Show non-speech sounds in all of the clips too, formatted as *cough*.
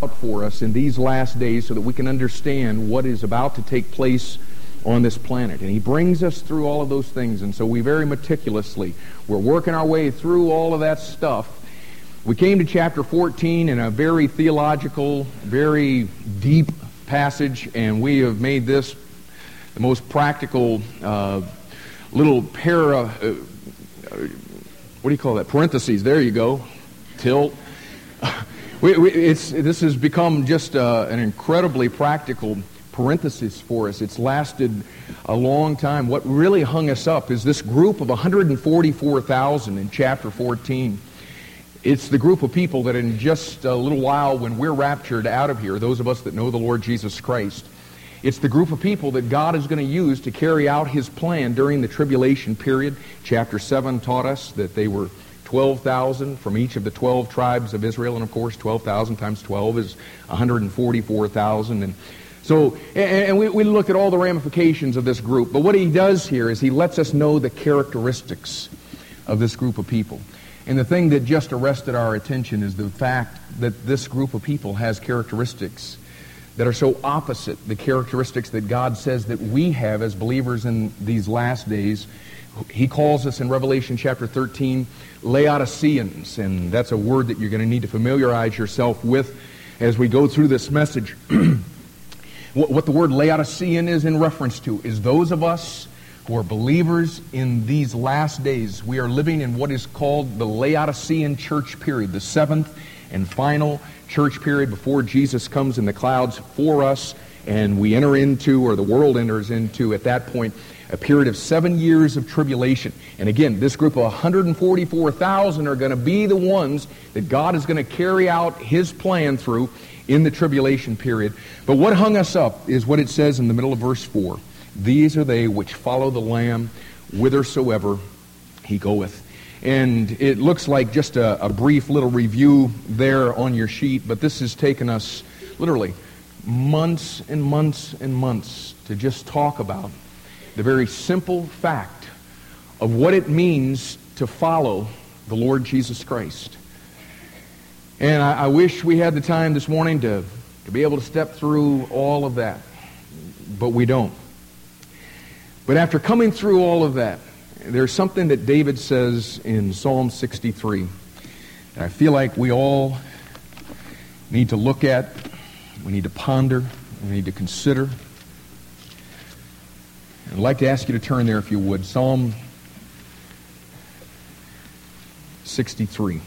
up for us in these last days so that we can understand what is about to take place on this planet. And he brings us through all of those things. And so we very meticulously, we're working our way through all of that stuff. We came to chapter 14 in a very theological, very deep passage, and we have made this the most practical uh, little para, uh, what do you call that? Parentheses. There you go. Tilt. *laughs* We, we, this has become just uh, an incredibly practical parenthesis for us. It's lasted a long time. What really hung us up is this group of 144,000 in chapter 14. It's the group of people that in just a little while, when we're raptured out of here, those of us that know the Lord Jesus Christ, it's the group of people that God is going to use to carry out his plan during the tribulation period. Chapter 7 taught us that they were 12,000 from each of the 12 tribes of Israel. And of course, 12,000 times 12 is 144,000. And so, and we, we looked at all the ramifications of this group. But what he does here is he lets us know the characteristics of this group of people. And the thing that just arrested our attention is the fact that this group of people has characteristics that are so opposite the characteristics that God says that we have as believers in these last days. He calls us in Revelation chapter 13 Laodiceans, and that's a word that you're going to need to familiarize yourself with as we go through this message. *clears throat* what the word Laodicean is in reference to is those of us who are believers in these last days. We are living in what is called the Laodicean church period, the seventh and final church period before Jesus comes in the clouds for us and we enter into, or the world enters into at that point, a period of seven years of tribulation. And again, this group of 144,000 are going to be the ones that God is going to carry out his plan through in the tribulation period. But what hung us up is what it says in the middle of verse 4. These are they which follow the Lamb whithersoever he goeth. And it looks like just a, a brief little review there on your sheet, but this has taken us literally months and months and months to just talk about the very simple fact of what it means to follow the Lord Jesus Christ. And I, I, wish we had the time this morning to, to be able to step through all of that, but we don't. But after coming through all of that, there's something that David says in Psalm 63 that I feel like we all need to look at, we need to ponder, we need to consider. I'd like to ask you to turn there if you would. Psalm 63.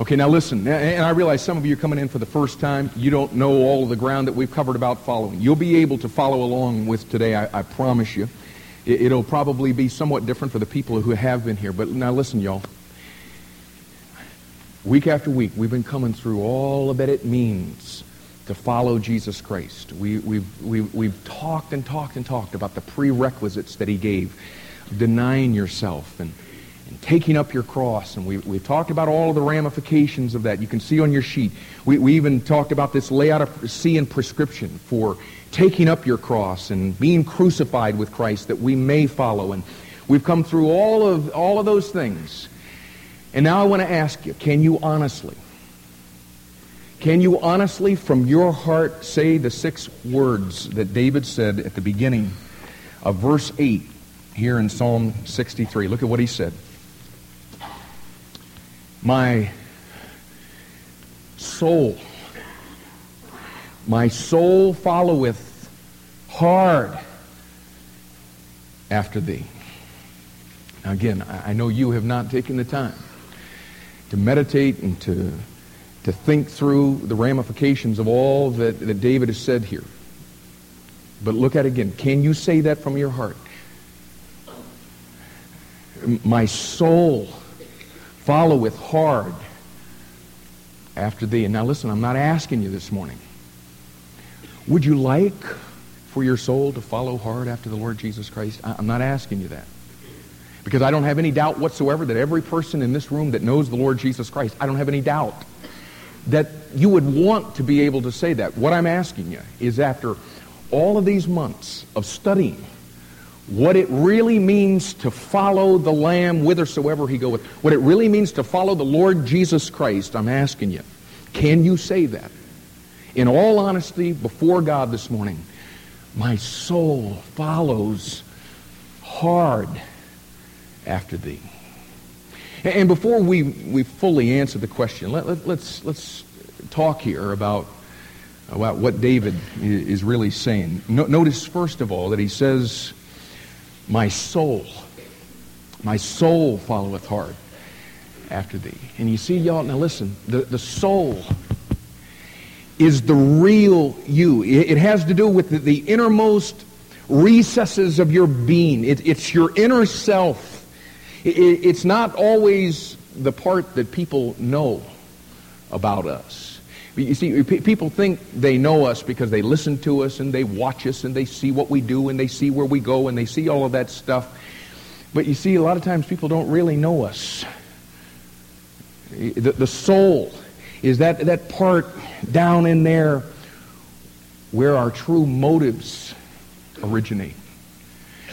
Okay, now listen, and I realize some of you are coming in for the first time. You don't know all of the ground that we've covered about following. You'll be able to follow along with today, I, I promise you. It, will probably be somewhat different for the people who have been here. But now listen, y'all. Week after week, we've been coming through all of that it means to follow Jesus Christ. We, we've, we've, we've talked and talked and talked about the prerequisites that he gave, denying yourself and, and taking up your cross. And we, we've talked about all of the ramifications of that. You can see on your sheet. We, we even talked about this Laodicean prescription for taking up your cross and being crucified with Christ that we may follow. And we've come through all of, all of those things. And now I want to ask you, can you honestly, can you honestly, from your heart, say the six words that David said at the beginning of verse 8 here in Psalm 63? Look at what he said. My soul, my soul followeth hard after thee. Now again, I know you have not taken the time to meditate and to to think through the ramifications of all that, that David has said here. But look at it again. Can you say that from your heart? My soul followeth hard after thee. And now listen, I'm not asking you this morning. Would you like for your soul to follow hard after the Lord Jesus Christ? I'm not asking you that. Because I don't have any doubt whatsoever that every person in this room that knows the Lord Jesus Christ, I don't have any doubt that you would want to be able to say that. What I'm asking you is after all of these months of studying what it really means to follow the Lamb whithersoever he goeth, what it really means to follow the Lord Jesus Christ, I'm asking you, can you say that? In all honesty, before God this morning, my soul follows hard after thee. And before we, we fully answer the question, let, let, let's, let's talk here about, about what David is really saying. No, notice, first of all, that he says, My soul, my soul followeth hard after thee. And you see, y'all, now listen, the, the soul is the real you. It, it has to do with the, the innermost recesses of your being. It, it's your inner self it's not always the part that people know about us. You see, people think they know us because they listen to us and they watch us and they see what we do and they see where we go and they see all of that stuff. But you see, a lot of times people don't really know us. The, the soul is that, that part down in there where our true motives originate.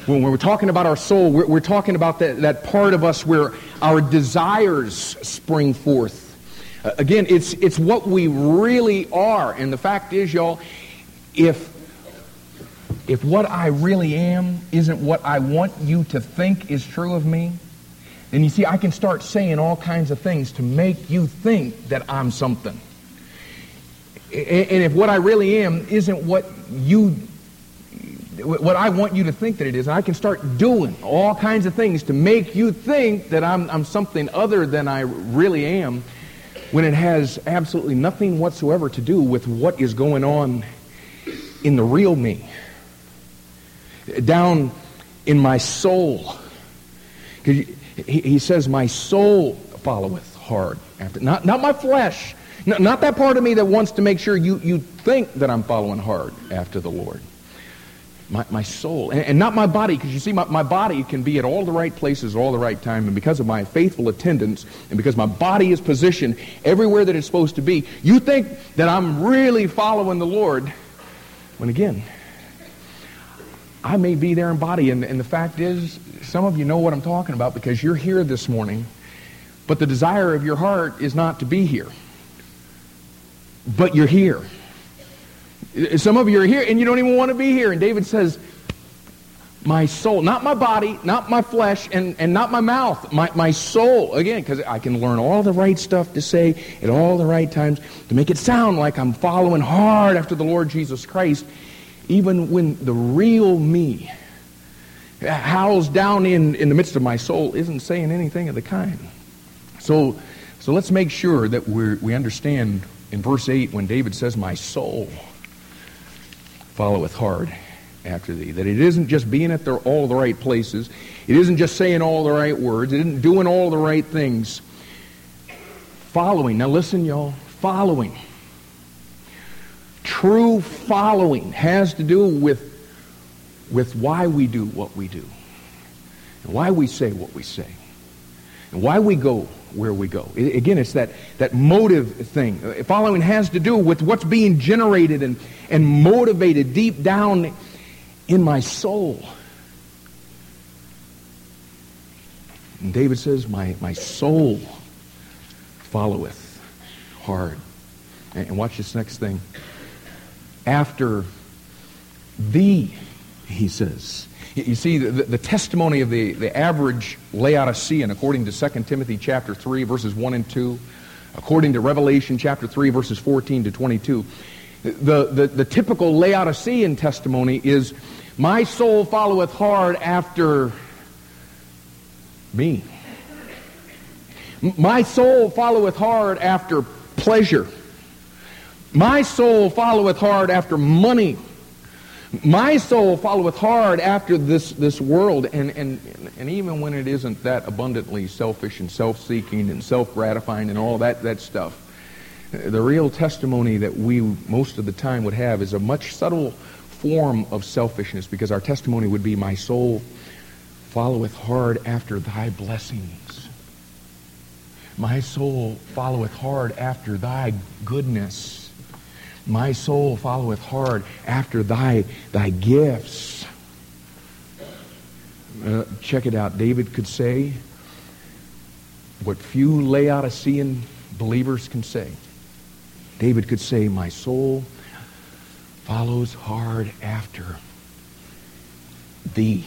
When we're talking about our soul, we're, we're talking about that, that part of us where our desires spring forth. Uh, again, it's, it's what we really are. And the fact is, y'all, if, if what I really am isn't what I want you to think is true of me, then you see, I can start saying all kinds of things to make you think that I'm something. And if what I really am isn't what you what I want you to think that it is. And I can start doing all kinds of things to make you think that I'm, I'm something other than I really am when it has absolutely nothing whatsoever to do with what is going on in the real me. Down in my soul. He, says, My soul followeth hard after. Not, not my flesh. Not, not that part of me that wants to make sure you, you think that I'm following hard after the Lord my, my soul, and, and not my body, because you see, my, my body can be at all the right places all the right time, and because of my faithful attendance, and because my body is positioned everywhere that it's supposed to be, you think that I'm really following the Lord, when again, I may be there in body, and, and the fact is, some of you know what I'm talking about because you're here this morning, but the desire of your heart is not to be here. But you're here. Some of you are here and you don't even want to be here. And David says, my soul, not my body, not my flesh, and, and not my mouth, my, my soul. Again, because I can learn all the right stuff to say at all the right times to make it sound like I'm following hard after the Lord Jesus Christ, even when the real me howls down in, in the midst of my soul isn't saying anything of the kind. So, so let's make sure that we we understand in verse 8 when David says, My soul followeth hard after thee. That it isn't just being at all the right places. It isn't just saying all the right words. It isn't doing all the right things. Following. Now listen, y'all. Following. True following has to do with, with why we do what we do. And why we say what we say. And why we go where we go. Again, it's that, that motive thing. Following has to do with what's being generated and, and motivated deep down in my soul. And David says, My, my soul followeth hard. And, and watch this next thing. After thee, he says. You see, the, the, testimony of the, the average Laodicean, according to 2 Timothy chapter 3, verses 1 and 2, according to Revelation chapter 3, verses 14 to 22, the, the, the typical Laodicean testimony is, My soul followeth hard after me. My soul followeth hard after pleasure. My soul followeth hard after money. My soul followeth hard after this, this world, and, and, and even when it isn't that abundantly selfish and self-seeking and self-gratifying and all that, that stuff, the real testimony that we most of the time would have is a much subtle form of selfishness because our testimony would be, My soul followeth hard after thy blessings. My soul followeth hard after thy goodness. My soul followeth hard after thy, thy gifts. Uh, check it out. David could say what few Laodicean believers can say. David could say, My soul follows hard after thee.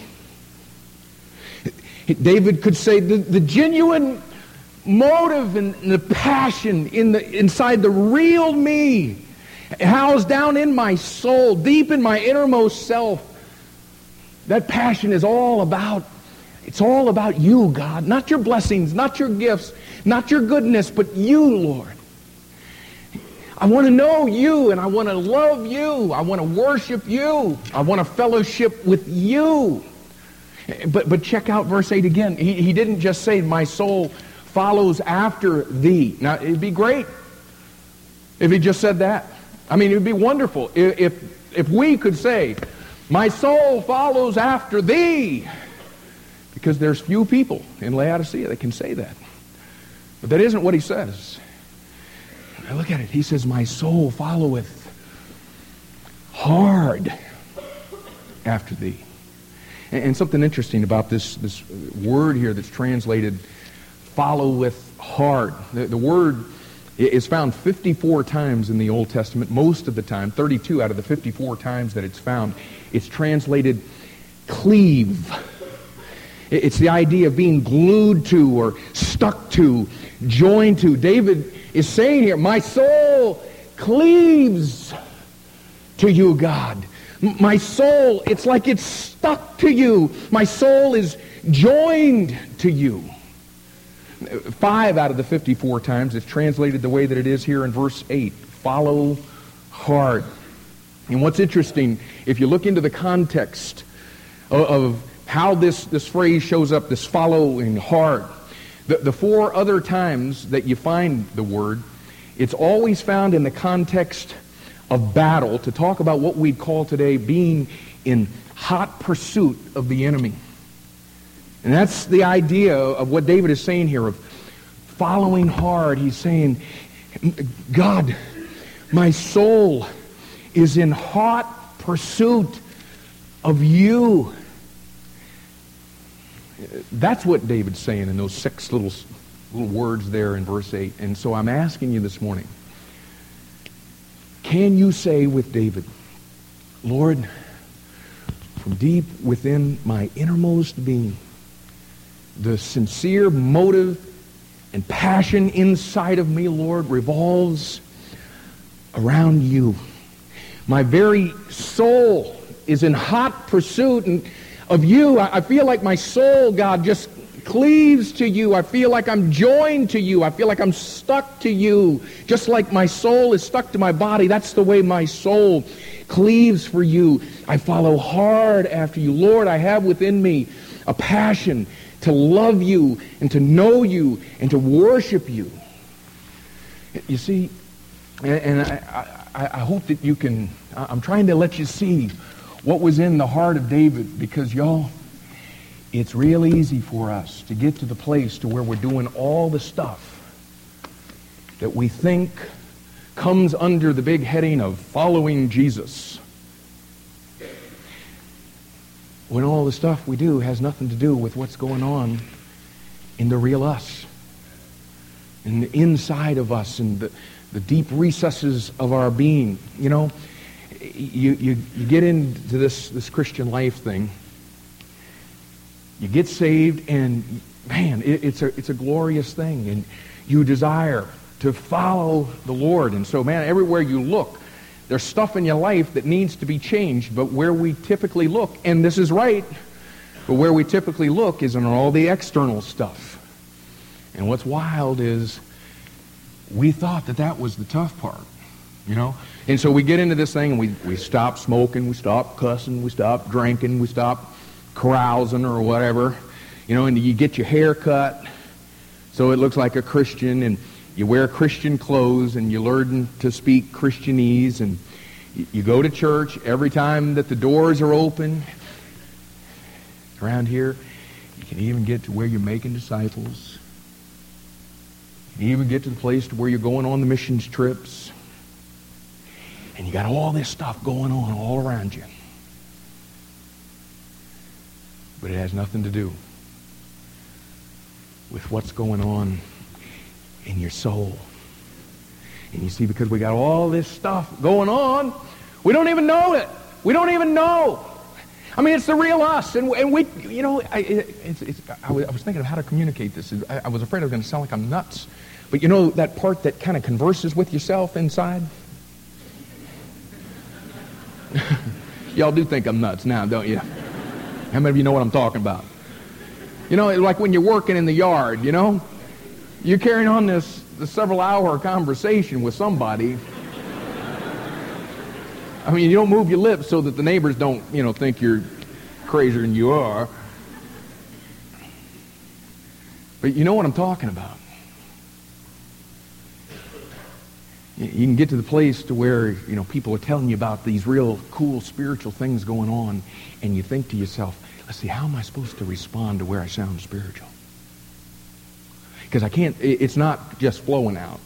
David could say, The, the genuine motive and the passion in the, inside the real me, housed down in my soul, deep in my innermost self, that passion is all about it's all about you, God. Not your blessings, not your gifts, not your goodness, but you, Lord. I want to know you and I want to love you. I want to worship you. I want to fellowship with you. But, but check out verse 8 again. He, he didn't just say, My soul follows after thee. Now, it'd be great if he just said that. I mean, it would be wonderful if, if, if we could say, My soul follows after thee. Because there's few people in Laodicea that can say that. But that isn't what he says. Now look at it. He says, My soul followeth hard after thee. And, and something interesting about this, this word here that's translated followeth hard. The, the word is found 54 times in the Old Testament. Most of the time, 32 out of the 54 times that it's found, it's translated cleave it's the idea of being glued to or stuck to, joined to. David is saying here, my soul cleaves to you, God. My soul, it's like it's stuck to you. My soul is joined to you. Five out of the 54 times it's translated the way that it is here in verse 8. Follow hard. And what's interesting, if you look into the context of, of how this, this phrase shows up, this following hard. The, the four other times that you find the word, it's always found in the context of battle to talk about what we'd call today being in hot pursuit of the enemy. And that's the idea of what David is saying here of following hard. He's saying, God, my soul is in hot pursuit of you. That's what David's saying in those six little, little words there in verse 8. And so I'm asking you this morning, can you say with David, Lord, from deep within my innermost being, the sincere motive and passion inside of me, Lord, revolves around you. My very soul is in hot pursuit of you. I, feel like my soul, God, just cleaves to you. I feel like I'm joined to you. I feel like I'm stuck to you. Just like my soul is stuck to my body, that's the way my soul cleaves for you. I follow hard after you. Lord, I have within me a passion to love you and to know you and to worship you. You see, and I, I, I hope that you can, I'm trying to let you see what was in the heart of David because, y'all, it's real easy for us to get to the place to where we're doing all the stuff that we think comes under the big heading of following Jesus. When all the stuff we do has nothing to do with what's going on in the real us, in the inside of us, in the, the deep recesses of our being. You know, you, you, you get into this, this Christian life thing, you get saved, and man, it, it's, a, it's a glorious thing. And you desire to follow the Lord. And so, man, everywhere you look, there's stuff in your life that needs to be changed. But where we typically look, and this is right, but where we typically look is on all the external stuff. And what's wild is we thought that that was the tough part. You know? And so we get into this thing and we, we stop smoking, we stop cussing, we stop drinking, we stop carousing or whatever. You know, and you get your hair cut so it looks like a Christian and you wear Christian clothes and you learn to speak Christianese and you go to church every time that the doors are open. Around here, you can even get to where you're making disciples. You can even get to the place to where you're going on the missions trips. And you got all this stuff going on all around you. But it has nothing to do with what's going on in your soul. And you see, because we got all this stuff going on, we don't even know it. We don't even know. I mean, it's the real us, and, and we, you know, I, it's, it's, was, I was thinking of how to communicate this. I, I was afraid I was going to sound like I'm nuts. But you know that part that kind of converses with yourself inside? *laughs* Y'all do think I'm nuts now, don't you? How many of you know what I'm talking about? You know, like when you're working in the yard, you know? You're carrying on this, this several hour conversation with somebody I mean, you don't move your lips so that the neighbors don't, you know, think you're crazier than you are. But you know what I'm talking about. You can get to the place to where, you know, people are telling you about these real cool spiritual things going on, and you think to yourself, let's see, how am I supposed to respond to where I sound spiritual? Because I can't, it's not just flowing out.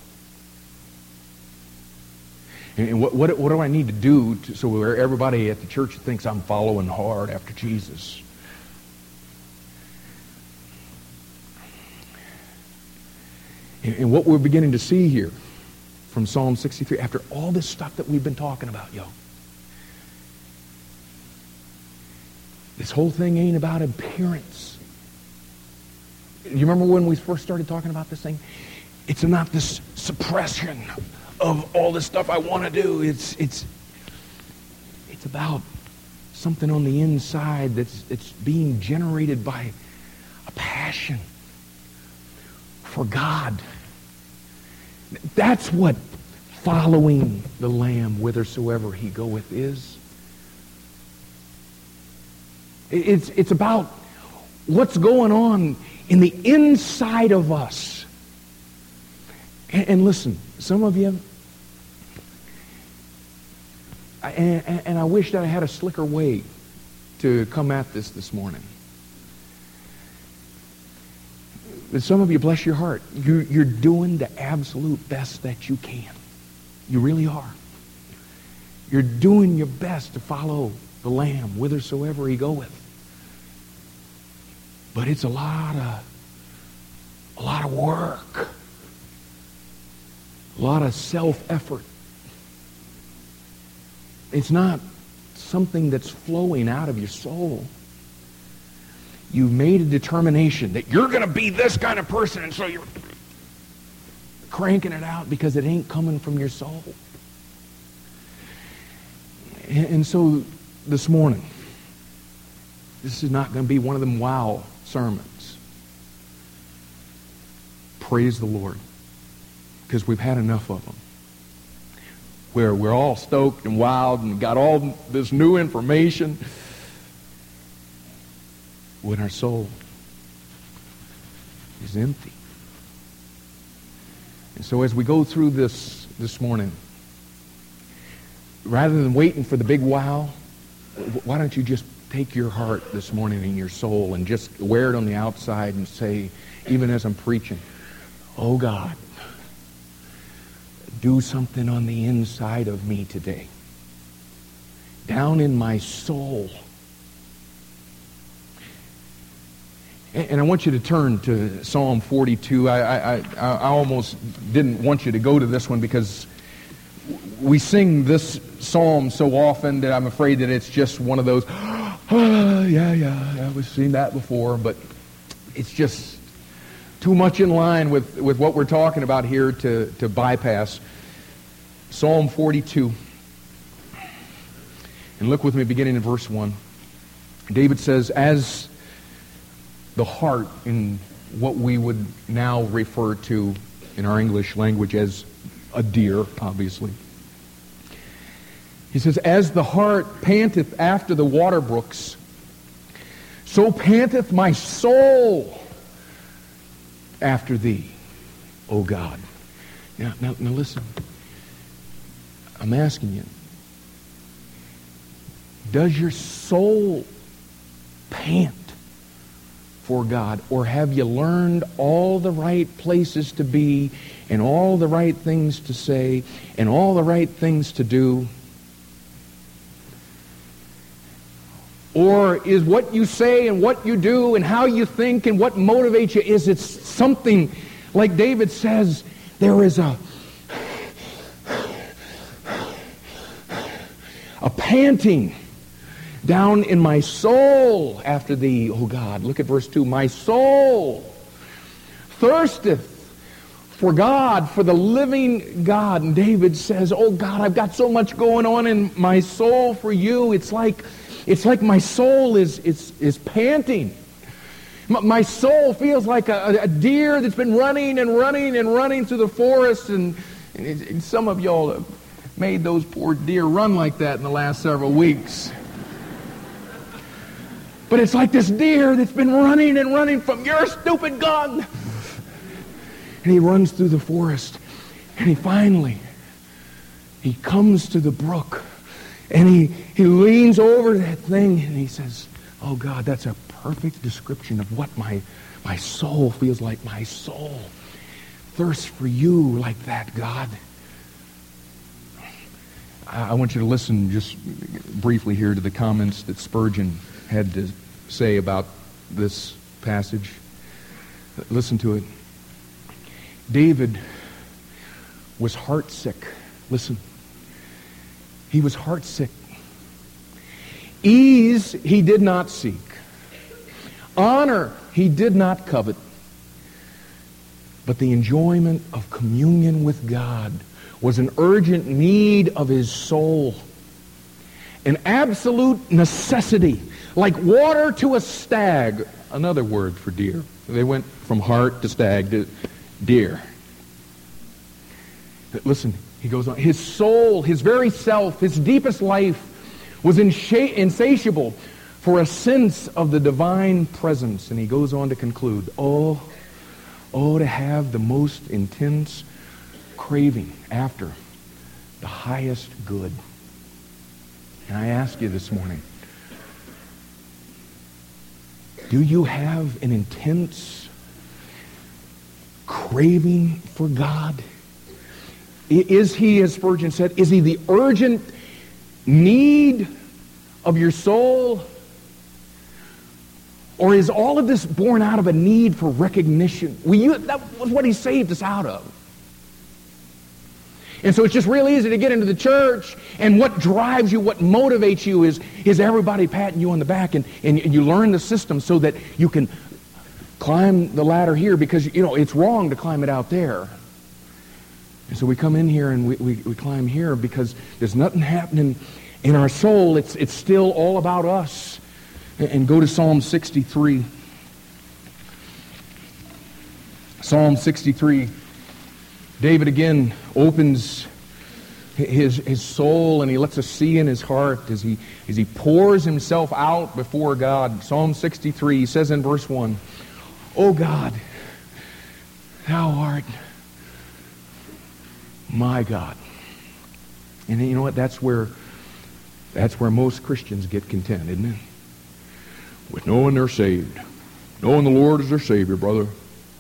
And what, what, what do I need to do to, so where everybody at the church thinks I'm following hard after Jesus? And, what we're beginning to see here from Psalm 63, after all this stuff that we've been talking about, yo, this whole thing ain't about appearance. You remember when we first started talking about this thing? It's not this suppression of all the stuff I want to do. It's, it's, it's about something on the inside that's, that's being generated by a passion for God. That's what following the Lamb whithersoever he goeth is. It's, it's about what's going on in the inside of us. And, and listen, some of you, and, and I wish that I had a slicker way to come at this this morning. But some of you, bless your heart, you're, you're doing the absolute best that you can. You really are. You're doing your best to follow the Lamb whithersoever he goeth. But it's a lot of a lot of work. A lot of self-effort. It's not something that's flowing out of your soul. You've made a determination that you're going to be this kind of person, and so you're cranking it out because it ain't coming from your soul. And so this morning, this is not going to be one of them wow sermons. Praise the Lord because we've had enough of them. Where we're all stoked and wild and got all this new information when our soul is empty. And so as we go through this this morning, rather than waiting for the big wow, why don't you just take your heart this morning and your soul and just wear it on the outside and say, even as I'm preaching, oh God, do something on the inside of me today. Down in my soul. And I want you to turn to Psalm 42. I, I, I, I almost didn't want you to go to this one because we sing this psalm so often that I'm afraid that it's just one of those, *sighs* oh, yeah, yeah, we've seen that before, but it's just too much in line with, with what we're talking about here to, to bypass. Psalm 42. And look with me beginning in verse 1. David says, as the hart in what we would now refer to in our English language as a deer, obviously. He says, As the hart panteth after the water brooks, so panteth my soul after thee, O God. Now, now, now listen. I'm asking you. Does your soul pant for God? Or have you learned all the right places to be and all the right things to say and all the right things to do? Or is what you say and what you do and how you think and what motivates you, is it something like David says, there is a, a panting down in my soul after thee, O God. Look at verse 2. My soul thirsteth for God, for the living God. And David says, Oh God, I've got so much going on in my soul for you. It's like, it's like my soul is, is, is panting. My soul feels like a, a deer that's been running and running and running through the forest. And, and some of y'all have made those poor deer run like that in the last several weeks. But it's like this deer that's been running and running from your stupid gun. And he runs through the forest. And he finally, he comes to the brook. And he, he leans over that thing and he says, Oh God, that's a perfect description of what my, my soul feels like. My soul thirsts for you like that, God. I, I want you to listen just briefly here to the comments that Spurgeon had to say about this passage. Listen to it. David was heartsick. Listen. He was heartsick. Ease he did not seek. Honor he did not covet. But the enjoyment of communion with God was an urgent need of his soul. An absolute necessity. Like water to a stag. Another word for deer. They went from hart to stag to deer. Listen, he goes on. His soul, his very self, his deepest life was insatiable for a sense of the divine presence. And he goes on to conclude, oh, oh, to have the most intense craving after the highest good. And I ask you this morning, do you have an intense craving for God? Is he, as Spurgeon said, is he the urgent need of your soul? Or is all of this born out of a need for recognition? That was what he saved us out of. And so it's just real easy to get into the church, and what drives you, what motivates you is, is everybody patting you on the back, and, and you learn the system so that you can climb the ladder here because, you know, it's wrong to climb it out there. And so we come in here and we, we, we climb here because there's nothing happening in our soul. It's, it's still all about us. And, go to Psalm 63. Psalm 63. David again opens his, his soul and he lets us see in his heart as he, as he pours himself out before God. Psalm 63 he says in verse 1 O God, thou art my God. And you know what? That's where that's where most Christians get content, isn't it? With knowing they're saved. Knowing the Lord is their Savior, brother.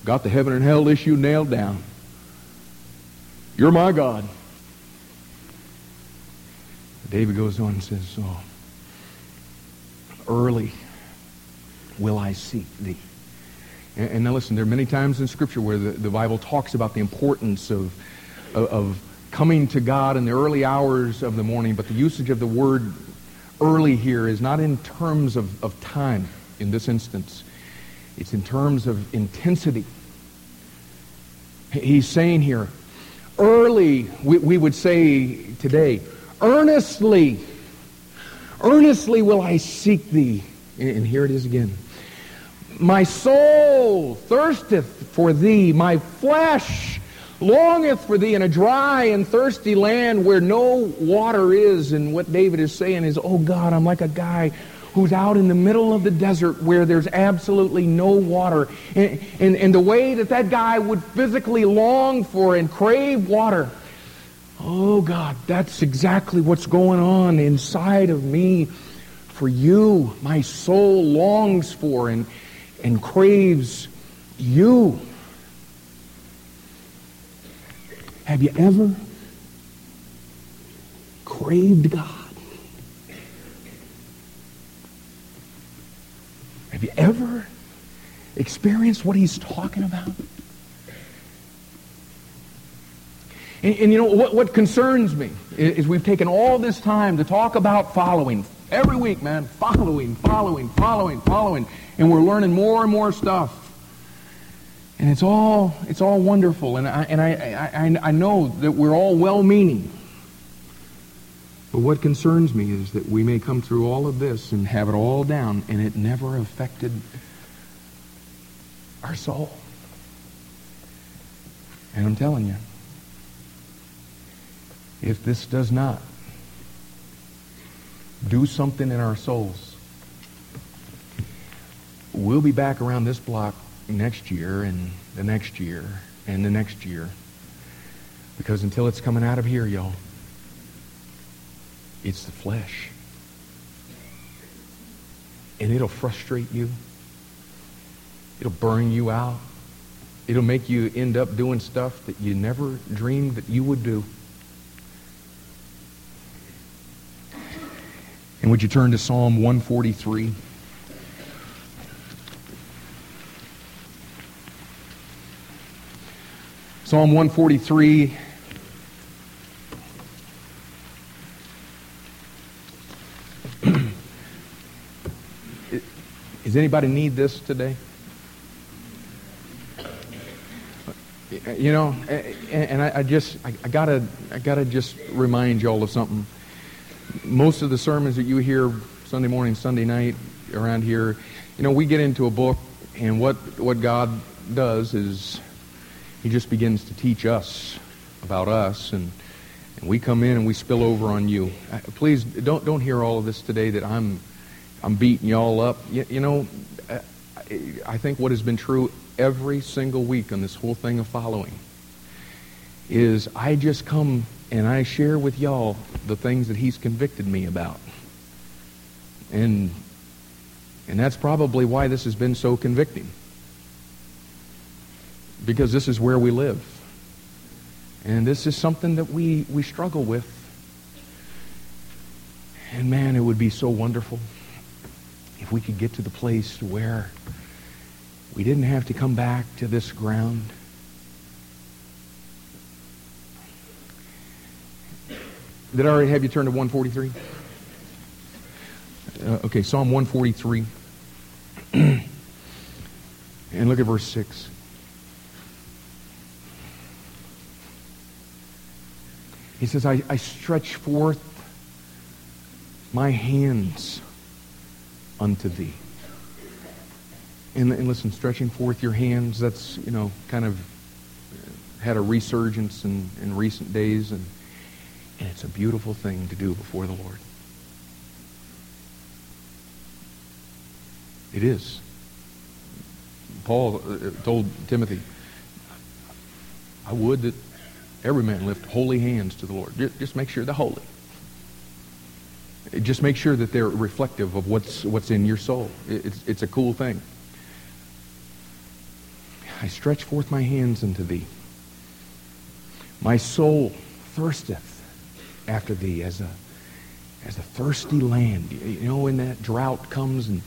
Got the heaven and hell issue nailed down. You're my God. David goes on and says, Oh, early will I seek thee. And, and, now listen, there are many times in Scripture where the, the Bible talks about the importance of, of, of coming to God in the early hours of the morning, but the usage of the word early here is not in terms of, of time in this instance. It's in terms of intensity. He's saying here, early, we, we would say today, earnestly, earnestly will I seek thee. And here it is again. My soul thirsteth for thee. My flesh longeth for thee in a dry and thirsty land where no water is. And what David is saying is, oh God, I'm like a guy who's out in the middle of the desert where there's absolutely no water. And, and, and the way that that guy would physically long for and crave water. Oh God, that's exactly what's going on inside of me for you. My soul longs for and and craves you. Have you ever craved God? Have you ever experienced what he's talking about? And, and, you know, what, what concerns me is, is we've taken all this time to talk about following. Every week, man, following, following, following, following. And we're learning more and more stuff. And it's all, it's all wonderful. And I, and I, I, I know that we're all well-meaning. But what concerns me is that we may come through all of this and have it all down, and it never affected our soul. And I'm telling you, if this does not do something in our souls, we'll be back around this block next year and the next year and the next year. Because until it's coming out of here, y'all, it's the flesh. And it'll frustrate you. It'll burn you out. It'll make you end up doing stuff that you never dreamed that you would do. And would you turn to Psalm 143? Psalm 143. Does anybody need this today? You know, and I just, I gotta, I gotta just remind y'all of something. Most of the sermons that you hear Sunday morning, Sunday night around here, you know, we get into a book, and what what God does is he just begins to teach us about us, and, and we come in and we spill over on you. Uh, please don't don't hear all of this today that I'm I'm beating y'all up. You, you know, uh, I think what has been true every single week on this whole thing of following is I just come and I share with y'all the things that he's convicted me about. And and that's probably why this has been so convicting because this is where we live. And this is something that we, we struggle with. And man, it would be so wonderful if we could get to the place where we didn't have to come back to this ground. Did I already have you turn to 143? Uh, okay, Psalm 143. *clears throat* and look at verse 6. He says, I, I stretch forth my hands unto thee. And, and, listen, stretching forth your hands, that's, you know, kind of had a resurgence in, in recent days, and, and it's a beautiful thing to do before the Lord. It is. Paul uh, told Timothy, I would that every man lift holy hands to the Lord. Just make sure they're holy. Just make sure that they're reflective of what's, what's in your soul. It's, it's a cool thing. I stretch forth my hands unto thee. My soul thirsteth after thee as a, as a thirsty land. You know, when that drought comes and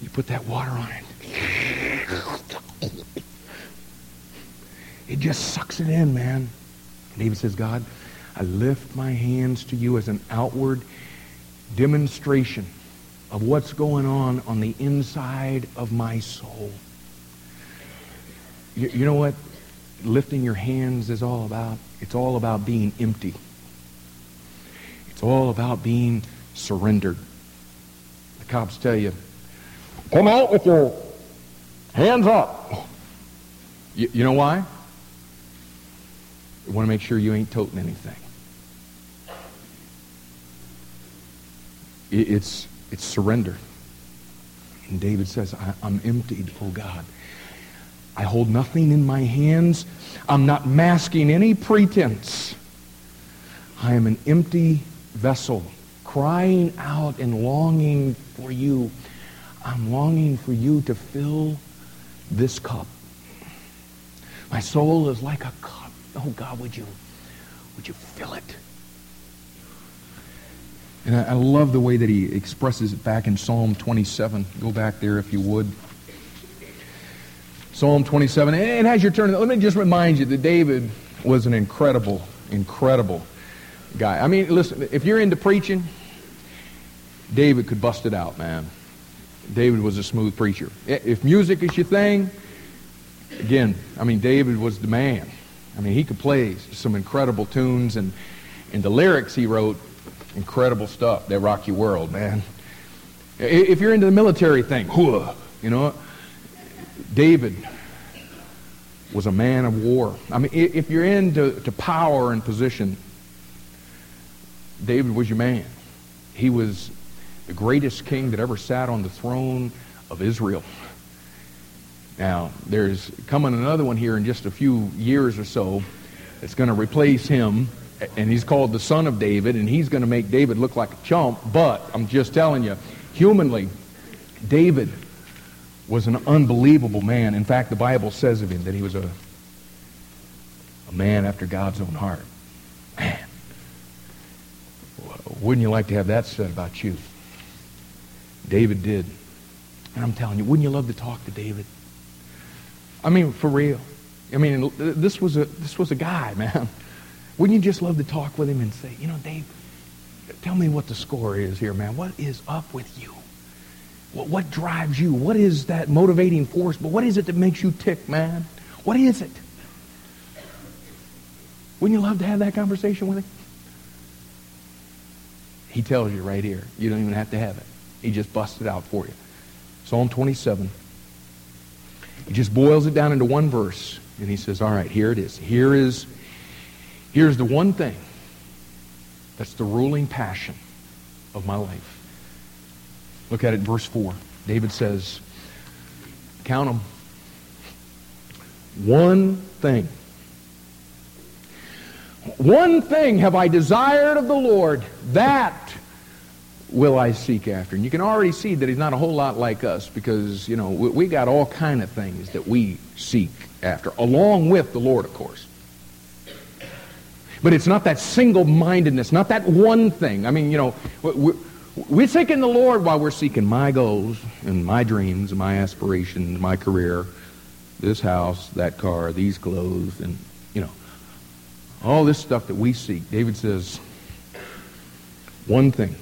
you put that water on it. It just sucks it in, man. David says, God, I lift my hands to you as an outward demonstration of what's going on on the inside of my soul. You, you, know what lifting your hands is all about? It's all about being empty. It's all about being surrendered. The cops tell you, come out with your hands up. You, you know why? You want to make sure you ain't toting anything. It's, it's surrender. And David says, I'm emptied, oh God. I hold nothing in my hands. I'm not masking any pretense. I am an empty vessel, crying out and longing for you. I'm longing for you to fill this cup. My soul is like a cup Oh God, would you, would you fill it? And I, I love the way that he expresses it back in Psalm 27. Go back there if you would. Psalm 27. And as you're turning, let me just remind you that David was an incredible, incredible guy. I mean, listen, if you're into preaching, David could bust it out, man. David was a smooth preacher. If music is your thing, again, I mean, David was the man. I mean, he could play some incredible tunes, and, and the lyrics he wrote, incredible stuff. They rock your world, man. If you're into the military thing, you know, David was a man of war. I mean, if you're into to power and position, David was your man. He was the greatest king that ever sat on the throne of Israel. Now, there's coming another one here in just a few years or so that's going to replace him, and he's called the son of David, and he's going to make David look like a chump, but I'm just telling you, humanly, David was an unbelievable man. In fact, the Bible says of him that he was a, a man after God's own heart. Man, wouldn't you like to have that said about you? David did. And I'm telling you, wouldn't you love to talk to David? I mean, for real. I mean, this was a this was a guy, *laughs* man. Wouldn't you just love to talk with him and say, you know, Dave, tell me what the score is here, man. What is up with you? What, what drives you? What is that motivating force? But what is it that makes you tick, man? What is it? Wouldn't you love to have that conversation with him? He tells you right here. You don't even have to have it. He just busts it out for you. Psalm 27. He just boils it down into one verse. And he says, all right, here it is. Here is, here's the one thing that's the ruling passion of my life. Look at it verse 4. David says, count them. One thing. One thing have I desired of the Lord, that will I seek after. And you can already see that he's not a whole lot like us because, you know, we, we got all kind of things that we seek after, along with the Lord, of course. But it's not that single-mindedness, not that one thing. I mean, you know, we're, we're seeking the Lord while we're seeking my goals and my dreams and my aspirations, my career, this house, that car, these clothes, and, you know, all this stuff that we seek. David says, one thing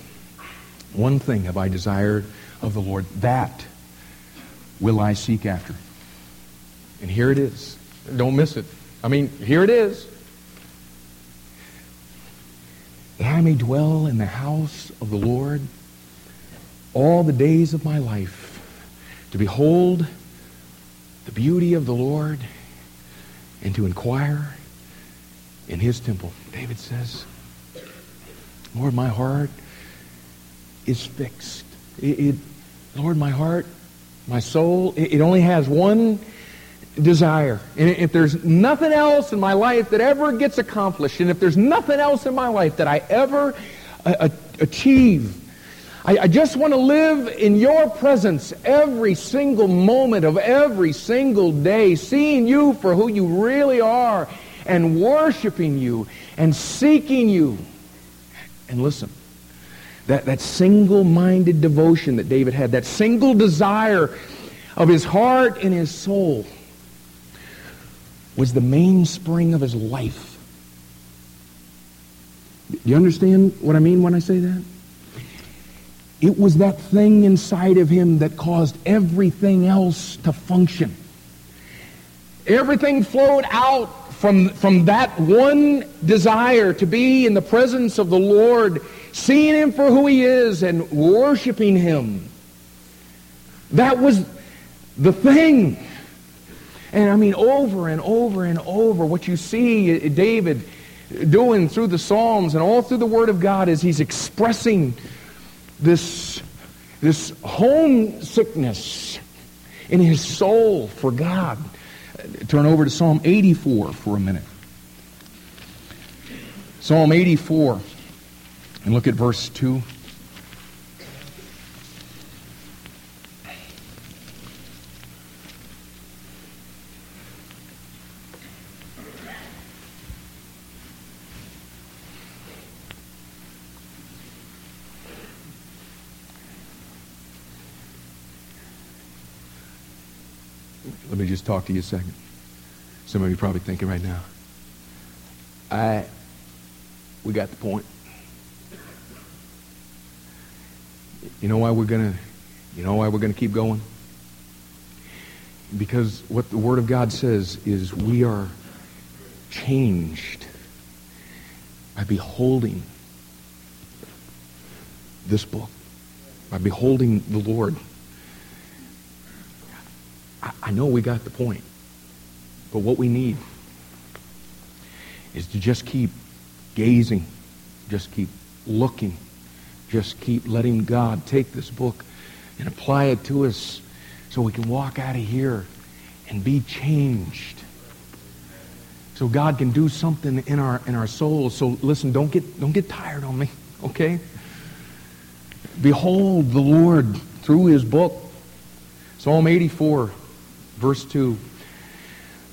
one thing have I desired of the Lord, that will I seek after. And here it is. Don't miss it. I mean, here it is. That I may dwell in the house of the Lord all the days of my life, to behold the beauty of the Lord and to inquire in his temple. David says, Lord, my heart is fixed. It, it, Lord, my heart, my soul, it, it only has one desire. And if there's nothing else in my life that ever gets accomplished, and if there's nothing else in my life that I ever uh, achieve, I, I just want to live in your presence every single moment of every single day, seeing you for who you really are, and worshiping you, and seeking you. And listen, that, that single-minded devotion that David had, that single desire of his heart and his soul was the mainspring of his life. Do you understand what I mean when I say that? It was that thing inside of him that caused everything else to function. Everything flowed out from, from that one desire to be in the presence of the Lord seeing him for who he is and worshiping him. That was the thing. And I mean, over and over and over, what you see eh, David doing through the Psalms and all through the Word of God is he's expressing this, this homesickness in his soul for God. Turn over to Psalm 84 for a minute. Psalm 84. And look at verse 2. Let me just talk to you a second. Some of you probably thinking right now, I, we got the point. You know why we're gonna, you know why we're gonna keep going? Because what the Word of God says is we are changed by beholding this book, by beholding the Lord. I, I know we got the point, but what we need is to just keep gazing, just keep looking, just keep letting God take this book and apply it to us so we can walk out of here and be changed. So God can do something in our in our souls. So listen, don't get don't get tired on me, *laughs* okay? Behold the Lord through his book. Psalm 84, verse 2.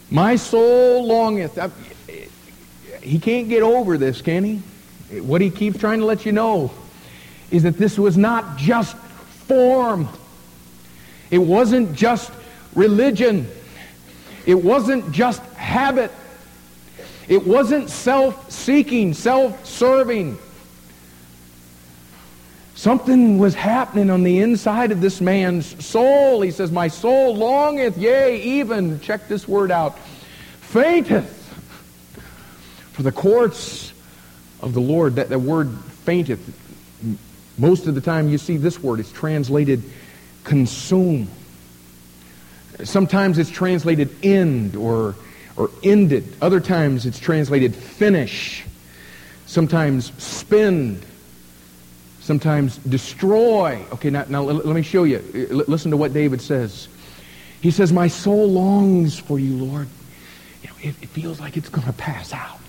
My soul longeth. He can't get over this, can he? What he keeps trying to let you know is that this was not just form. It wasn't just religion. It wasn't just habit. It wasn't self-seeking, self-serving. Something was happening on the inside of this man's soul. He says, My soul longeth, yea, even, check this word out, fainteth for the courts of the Lord. That, that word fainteth, most of the time you see this word, it's translated consume. Sometimes it's translated end or, or ended. Other times it's translated finish. Sometimes spend sometimes destroy. Okay, now, now let, me show you. Listen to what David says. He says, My soul longs for you, Lord. You know, it, it feels like it's going to pass out.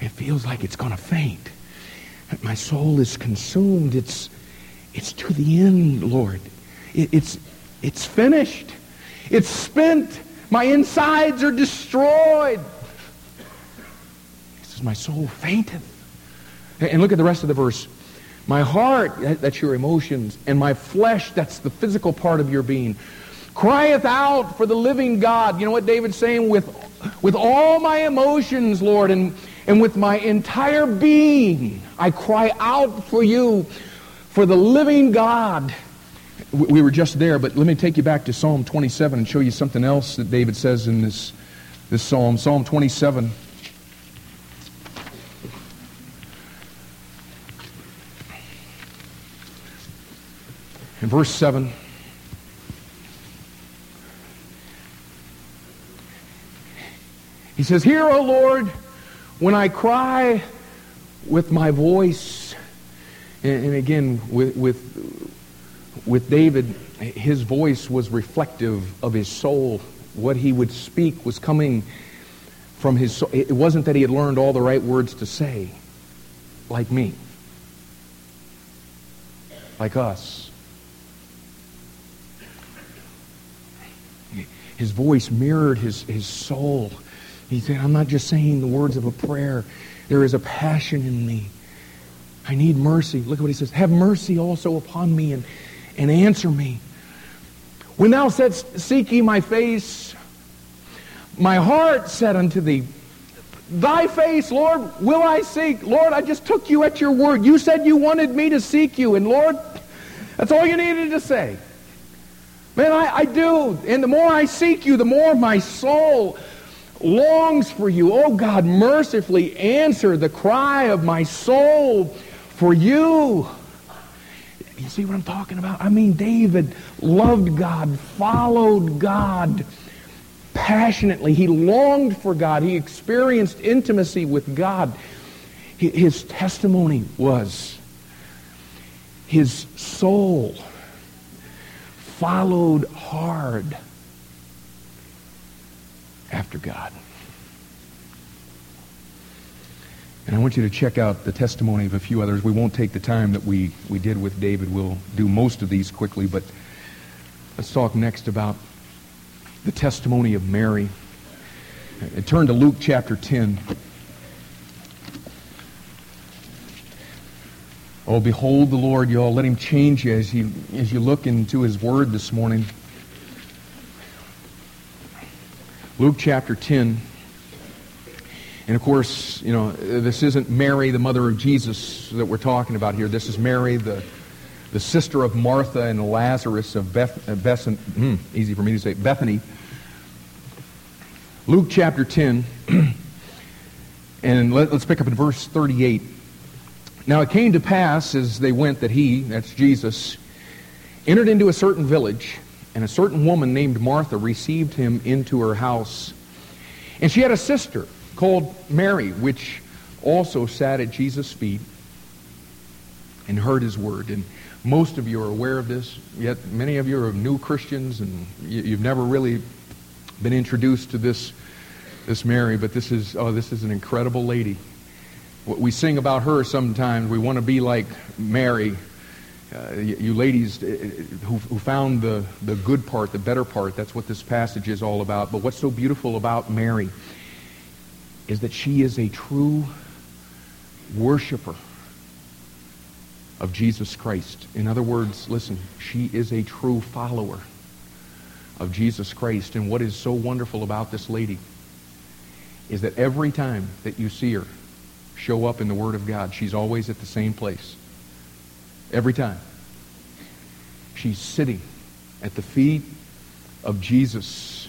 It feels like it's going to faint. My soul is consumed. It's, it's to the end, Lord. It, it's, it's finished. It's spent. My insides are destroyed. He says, My soul fainteth. And look at the rest of the verse. My heart, uh, that's your emotions, and my flesh, that's the physical part of your being, crieth out for the living God. You know what David's saying? With, with all my emotions, Lord, and, and with my entire being, I cry out for you, for the living God. We were just there, but let me take you back to Psalm 27 and show you something else that David says in this, this psalm. Psalm 27. In verse 7, he says, Hear, O Lord, when I cry with my voice. And, and again, with, with, with David, his voice was reflective of his soul. What he would speak was coming from his soul. It wasn't that he had learned all the right words to say, like me, like us. His voice mirrored his, his soul. He said, I'm not just saying the words of a prayer. There is a passion in me. I need mercy. Look at what he says. Have mercy also upon me and, and answer me. When thou saidst, Seek ye my face, my heart said unto thee, Thy face, Lord, will I seek. Lord, I just took you at your word. You said you wanted me to seek you. And Lord, that's all you needed to say. Man, I, I do. And the more I seek you, the more my soul longs for you. Oh God, mercifully answer the cry of my soul for you. You see what I'm talking about? I mean, David loved God, followed God passionately. He longed for God. He experienced intimacy with God. His testimony was his soul followed hard after God. And I want you to check out the testimony of a few others. We won't take the time that we, we did with David. We'll do most of these quickly, but let's talk next about the testimony of Mary. Turn to Luke chapter 10. Oh, behold the Lord, y'all. Let him change you as you, as you look into his word this morning. Luke chapter 10. And of course, you know, this isn't Mary, the mother of Jesus, that we're talking about here. This is Mary, the, the sister of Martha and Lazarus of Beth, uh, hmm, easy for me to say, Bethany. Luke chapter 10, *clears throat* and let, us pick up in verse 38. Now it came to pass as they went that he, that's Jesus, entered into a certain village, and a certain woman named Martha received him into her house. And she had a sister called Mary, which also sat at Jesus' feet and heard his word. And most of you are aware of this, yet many of you are new Christians and you've never really been introduced to this, this Mary, but this is, oh, this is an incredible lady. What we sing about her sometimes, we want to be like Mary. Uh, you, you, ladies uh, who, who found the, the good part, the better part, that's what this passage is all about. But what's so beautiful about Mary is that she is a true worshiper of Jesus Christ. In other words, listen, she is a true follower of Jesus Christ. And what is so wonderful about this lady is that every time that you see her show up in the Word of God, she's always at the same place. Every time. She's sitting at the feet of Jesus.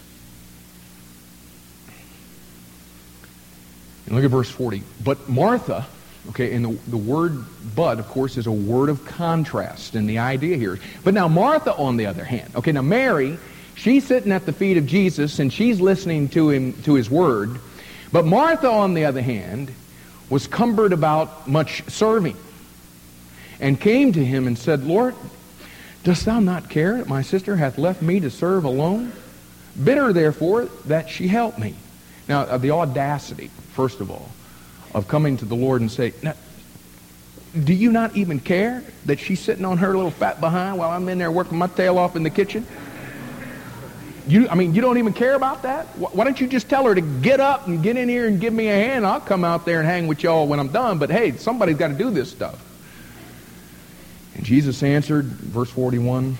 And look at verse 40. But Martha, okay, and the, the word but, of course, is a word of contrast. And the idea here. But now Martha, on the other hand, okay, now Mary, she's sitting at the feet of Jesus and she's listening to him, to his word. But Martha, on the other hand, was cumbered about much serving and came to him and said, Lord, dost thou not care that my sister hath left me to serve alone? Bid her, therefore, that she help me. Now, uh, the audacity, first of all, of coming to the Lord and say, do you not even care that she's sitting on her little fat behind while I'm in there working my tail off in the kitchen? You, I mean, you don't even care about that? Why don't you just tell her to get up and get in here and give me a hand? I'll come out there and hang with y'all when I'm done. But hey, somebody's got to do this stuff. Jesus answered, verse 41,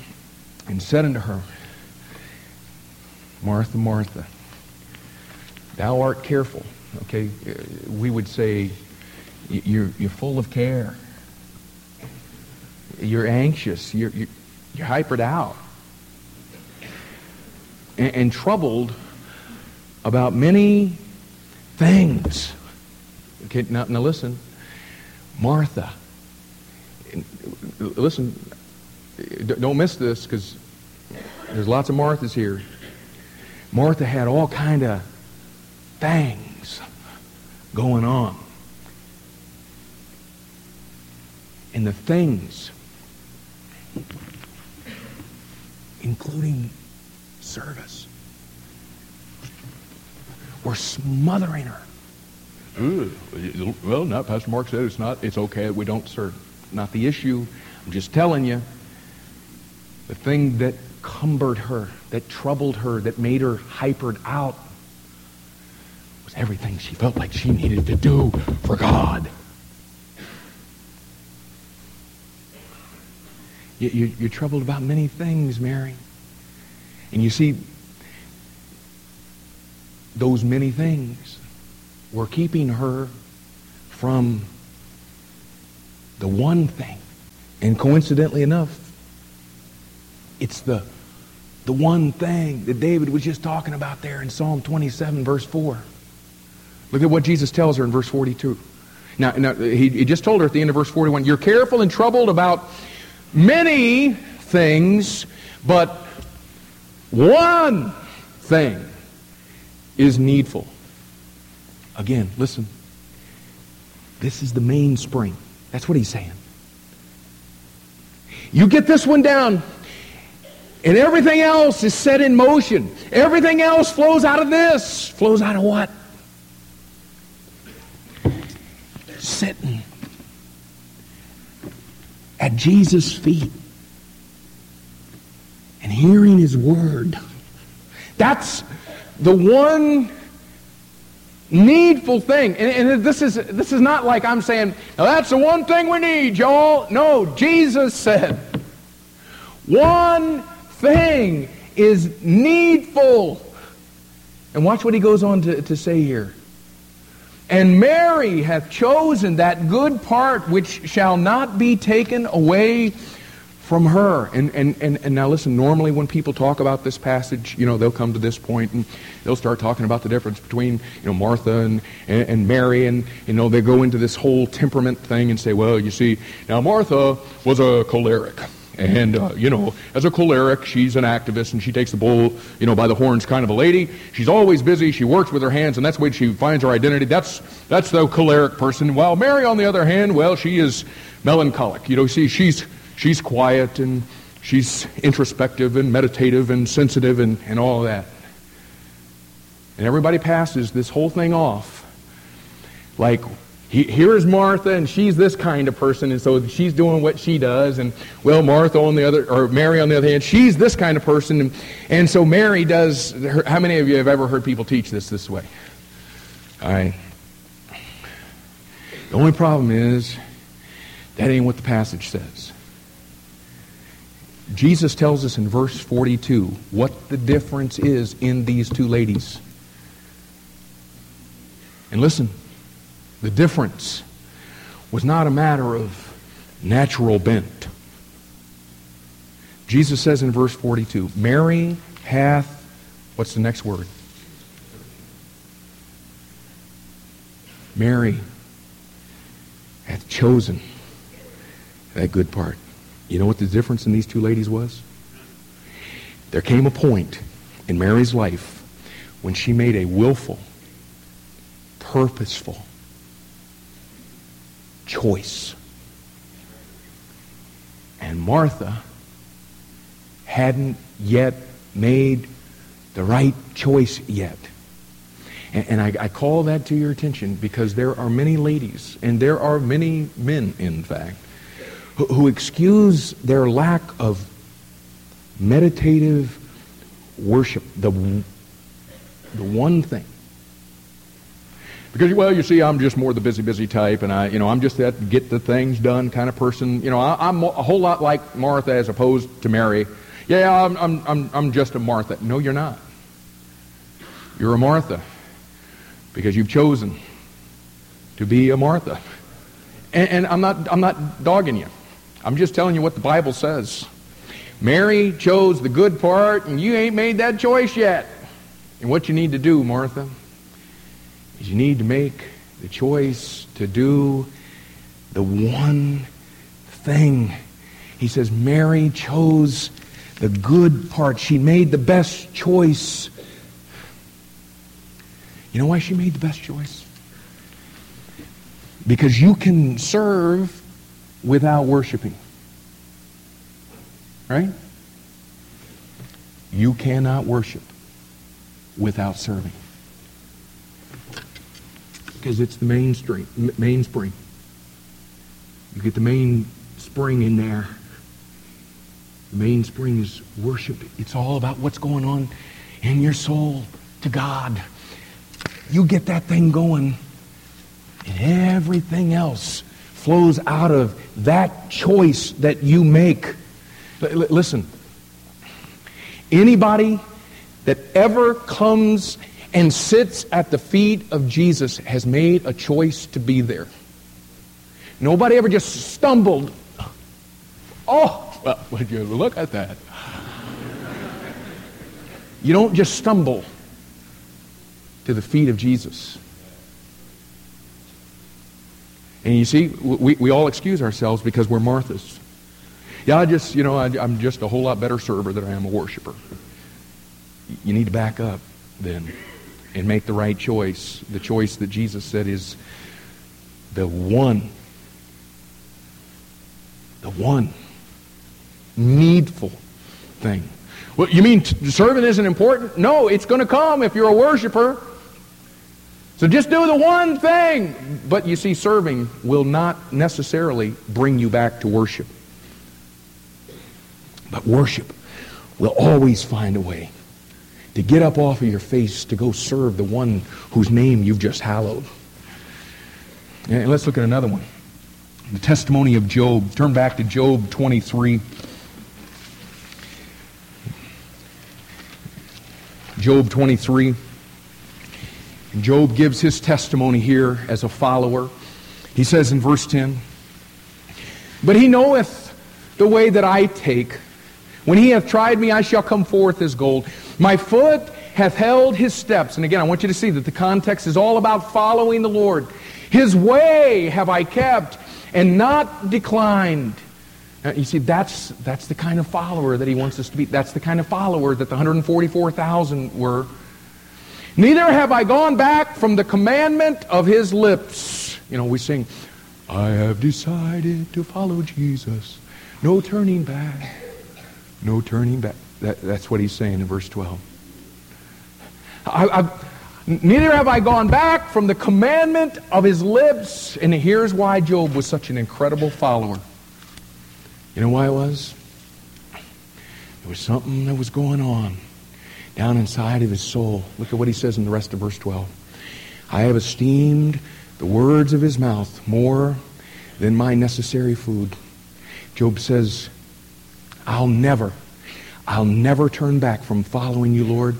and said unto her, Martha, Martha, Thou art careful. Okay, uh, we would say you're, you're full of care. You're anxious. You're, you're, you're hypered out. And, and troubled about many things. Okay, now, now listen. Martha. Listen, don't miss this because there's lots of Marthas here. Martha had all kind of things going on. And the things, including service, were smothering her. Ooh, well, not Pastor Mark said it's not. It's okay we don't serve. Not the issue. I'm just telling you. The thing that cumbered her, that troubled her, that made her hypered out was everything she felt like she needed to do for God. You, are troubled about many things, Mary. And you see, those many things were keeping her from the one thing. And coincidentally enough, it's the, the one thing that David was just talking about there in Psalm 27, verse 4. Look at what Jesus tells her in verse 42. Now, now he, he just told her at the end of verse 41, You're careful and troubled about many things, but one thing is needful. Again, listen. This is the mainspring. That's what he's saying. You get this one down, and everything else is set in motion. Everything else flows out of this. Flows out of what? sitting at Jesus' feet and hearing his word. That's the one needful thing. And, and, this, is, this is not like I'm saying, now that's the one thing we need, y'all. No, Jesus said, one thing is needful. And watch what he goes on to, to say here. And Mary hath chosen that good part which shall not be taken away from her. And, and, and, and now listen, normally when people talk about this passage, you know, they'll come to this point and they'll start talking about the difference between, you know, Martha and, and, and Mary. And, you know, they go into this whole temperament thing and say, well, you see, now Martha was a choleric. And, uh, you know, as a choleric, she's an activist and she takes the bull, you know, by the horns kind of a lady. She's always busy. She works with her hands and that's way she finds her identity. That's, that's the choleric person. While Mary, on the other hand, well, she is melancholic. You know, see, she's, she's quiet and she's introspective and meditative and sensitive and, and all that. And everybody passes this whole thing off like here is Martha, and she's this kind of person, and so she's doing what she does. And well, Martha on the other, or Mary on the other hand, she's this kind of person, and, and so Mary does. Her, how many of you have ever heard people teach this this way? All right. The only problem is that ain't what the passage says. Jesus tells us in verse 42 what the difference is in these two ladies. And listen, the difference was not a matter of natural bent. Jesus says in verse 42 Mary hath, what's the next word? Mary hath chosen that good part. You know what the difference in these two ladies was? There came a point in Mary's life when she made a willful, purposeful, choice. And Martha hadn't yet made the right choice yet. And, and I, I, call that to your attention because there are many ladies, and there are many men, in fact, who, excuse their lack of meditative worship, the, the one thing because, well, you see, I'm just more the busy, busy type, and I, you know, I'm just that get the things done kind of person. You know, I, am a whole lot like Martha as opposed to Mary. Yeah, I'm, I'm, I'm, I'm just a Martha. No, you're not. You're a Martha because you've chosen to be a Martha. And, and I'm not, I'm not dogging you. I'm just telling you what the Bible says. Mary chose the good part, and you ain't made that choice yet. And what you need to do, Martha, is you need to make the choice to do the one thing. He says Mary chose the good part. She made the best choice. You know why she made the best choice? Because you can serve without worshiping. Right? You cannot worship without serving because it's the mainstream, mainspring. You get the main spring in there. The mainspring is worship. It's all about what's going on in your soul to God. You get that thing going, and everything else flows out of that choice that you make. L- listen, anybody that ever comes and sits at the feet of Jesus has made a choice to be there. Nobody ever just stumbled. Oh, well, *laughs* would you look at that? You don't just stumble to the feet of Jesus. And you see, we, we all excuse ourselves because we're Marthas. Yeah, I just, you know, I, I'm just a whole lot better server than I am a worshiper. You need to back up then and make the right choice. The choice that Jesus said is the one, the one needful thing. Well, you mean serving isn't important? No, it's going to come if you're a worshiper. So just do the one thing. But you see, serving will not necessarily bring you back to worship. But worship will always find a way to get up off of your face to go serve the one whose name you've just hallowed. And let's look at another one. The testimony of Job. Turn back to Job 23. Job 23. And Job gives his testimony here as a follower. He says in verse 10, But he knoweth the way that I take. When he hath tried me, I shall come forth as gold. My foot hath held his steps. And again, I want you to see that the context is all about following the Lord. His way have I kept and not declined. Now, you see, that's, that's the kind of follower that he wants us to be. That's the kind of follower that the 144,000 were. Neither have I gone back from the commandment of his lips. You know, we sing, I have decided to follow Jesus. No turning back. No turning back. That, that's what he's saying in verse 12. I, I've, Neither have I gone back from the commandment of his lips. And here's why Job was such an incredible follower. You know why it was? There was something that was going on down inside of his soul. Look at what he says in the rest of verse 12. I have esteemed the words of his mouth more than my necessary food. Job says, I'll never, I'll never turn back from following you, Lord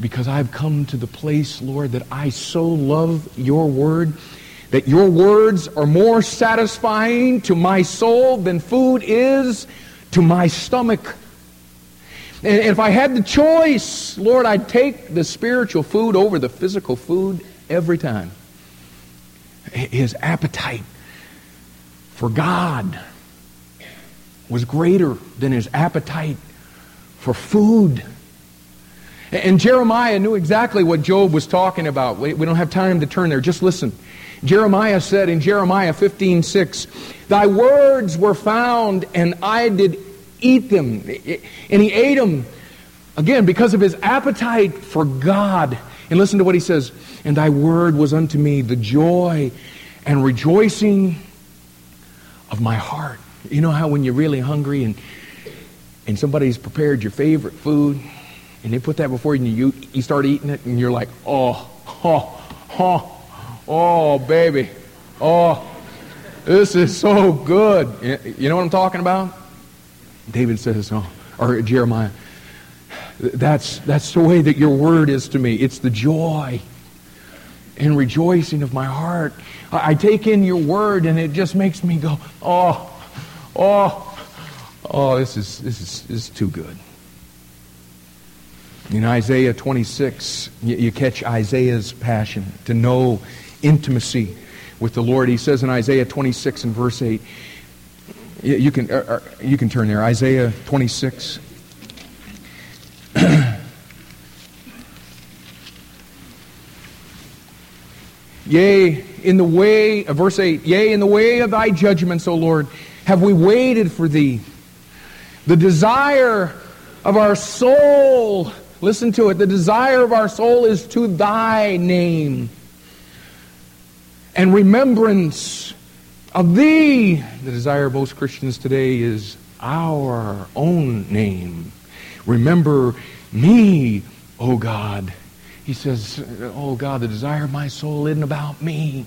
because I've come to the place, Lord, that I so love your word, that your words are more satisfying to my soul than food is to my stomach. And if I had the choice, Lord, I'd take the spiritual food over the physical food every time. His appetite for God was greater than his appetite for food. And Jeremiah knew exactly what Job was talking about. We, don't have time to turn there. Just listen. Jeremiah said in Jeremiah 15, 6, Thy words were found, and I did eat them. And he ate them, again, because of his appetite for God. And listen to what he says. And thy word was unto me the joy and rejoicing of my heart. You know how when you're really hungry and, and somebody's prepared your favorite food, and they put that before you, and you, you start eating it, and you're like, oh, *laughs* oh, oh, oh, baby, oh, this is so good. You know what I'm talking about? David says, oh, or Jeremiah, that's, that's the way that your word is to me. It's the joy and rejoicing of my heart. I, I take in your word, and it just makes me go, oh, oh, oh, this is, this is, this is too good. In Isaiah 26, you, you catch Isaiah's passion to know intimacy with the Lord. He says in Isaiah 26 and verse 8, you, can, uh you can turn there, Isaiah 26. *clears throat* Yea, in the way, uh, verse 8, yea, in the way of thy judgments, O Lord, have we waited for thee. The desire of our soul Listen to it. The desire of our soul is to thy name and remembrance of thee. The desire of most Christians today is our own name. Remember me, O God. He says, Oh God, the desire of my soul isn't about me.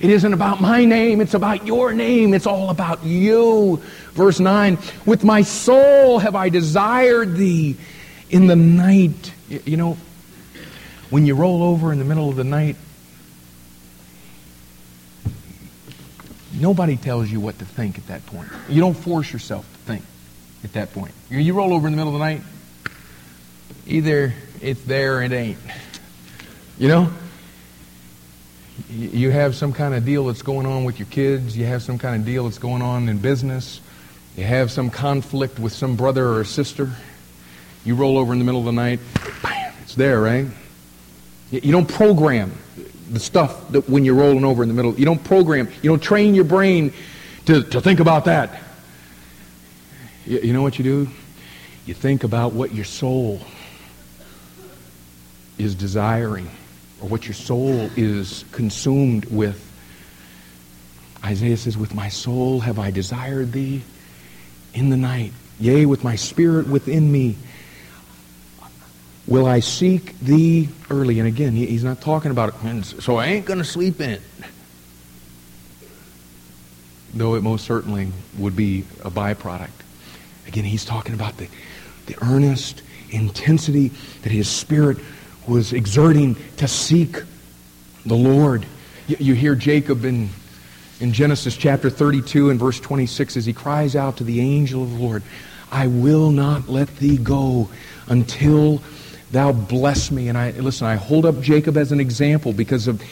It isn't about my name, it's about your name. It's all about you. Verse 9, with my soul have I desired thee in the night. You know, when you roll over in the middle of the night, nobody tells you what to think at that point. You don't force yourself to think at that point. You roll over in the middle of the night, either it's there or it ain't. You know? You have some kind of deal that's going on with your kids. You have some kind of deal that's going on in business. You have some conflict with some brother or sister. You roll over in the middle of the night, bam, it's there, right? You don't program the stuff that when you're rolling over in the middle. You don't program, you don't train your brain to, to think about that. You, you know what you do? You think about what your soul is desiring or what your soul is consumed with. Isaiah says, With my soul have I desired thee in the night. Yea, with my spirit within me Will I seek thee early? And again, he's not talking about it. So I ain't going to sleep in it. Though it most certainly would be a byproduct. Again, he's talking about the, the earnest intensity that his spirit was exerting to seek the Lord. You, you hear Jacob in, in Genesis chapter 32 and verse 26 as he cries out to the angel of the Lord, I will not let thee go until thou bless me. And I listen, I hold up Jacob as an example because of uh,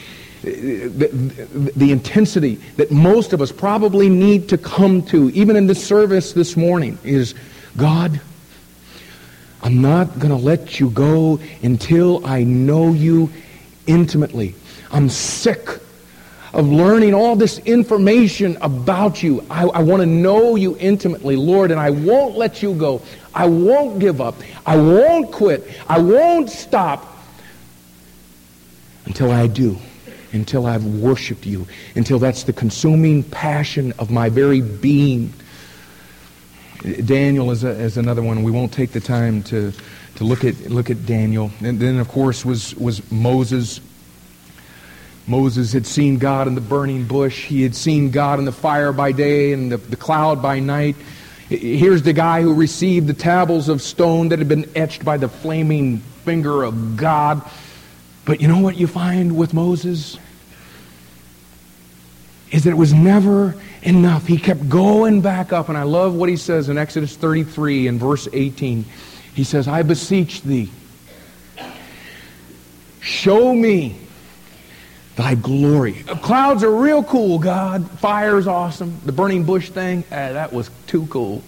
the, the, intensity that most of us probably need to come to, even in this service this morning, is God, I'm not going to let you go until I know you intimately. I'm sick of learning all this information about you. I, I want to know you intimately, Lord, and I won't let you go. I won't give up. I won't quit. I won't stop until I do until I've worshiped you, until that's the consuming passion of my very being. Daniel is, a, is another one. We won't take the time to, to look, at, look at Daniel. And then, of course, was, was Moses. Moses had seen God in the burning bush. He had seen God in the fire by day and the, the cloud by night. Here's the guy who received the tablets of stone that had been etched by the flaming finger of God. But you know what you find with Moses? Is that it was never enough. He kept going back up. And I love what he says in Exodus 33 and verse 18. He says, I beseech thee, show me thy glory. Clouds are real cool, God. Fire's awesome. The burning bush thing, eh, that was too cool.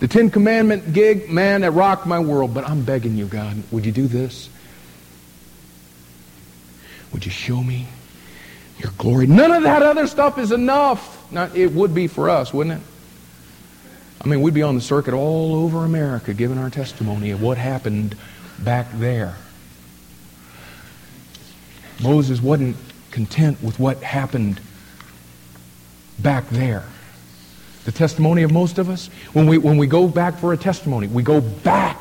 The Ten Commandment gig, man, that rocked my world. But I'm begging you, God, would you do this? Would you show me your glory? None of that other stuff is enough. Now, it would be for us, wouldn't it? I mean, we'd be on the circuit all over America giving our testimony of what happened back there. Moses wasn't content with what happened back there. The testimony of most of us, when we, when we go back for a testimony, we go back.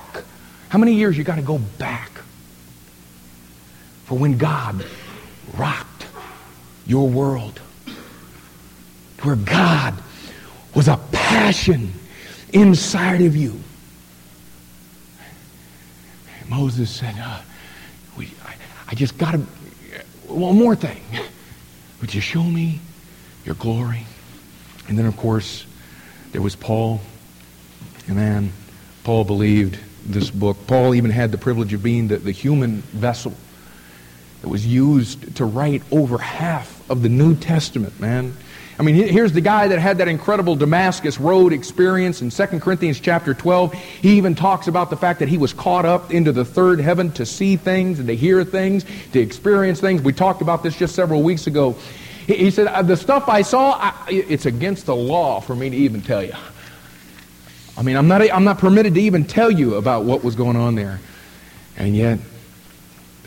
How many years you got to go back for when God rocked your world? Where God was a passion inside of you. Moses said, uh, we, I, I just got to, one more thing. Would you show me your glory? And then, of course, there was Paul. And man, Paul believed this book. Paul even had the privilege of being the, the human vessel that was used to write over half of the New Testament, man. I mean, here's the guy that had that incredible Damascus Road experience in 2 Corinthians chapter 12. He even talks about the fact that he was caught up into the third heaven to see things and to hear things, to experience things. We talked about this just several weeks ago. He said, uh, The stuff I saw, I, it's against the law for me to even tell you. I mean, I'm not, I'm not permitted to even tell you about what was going on there. And yet,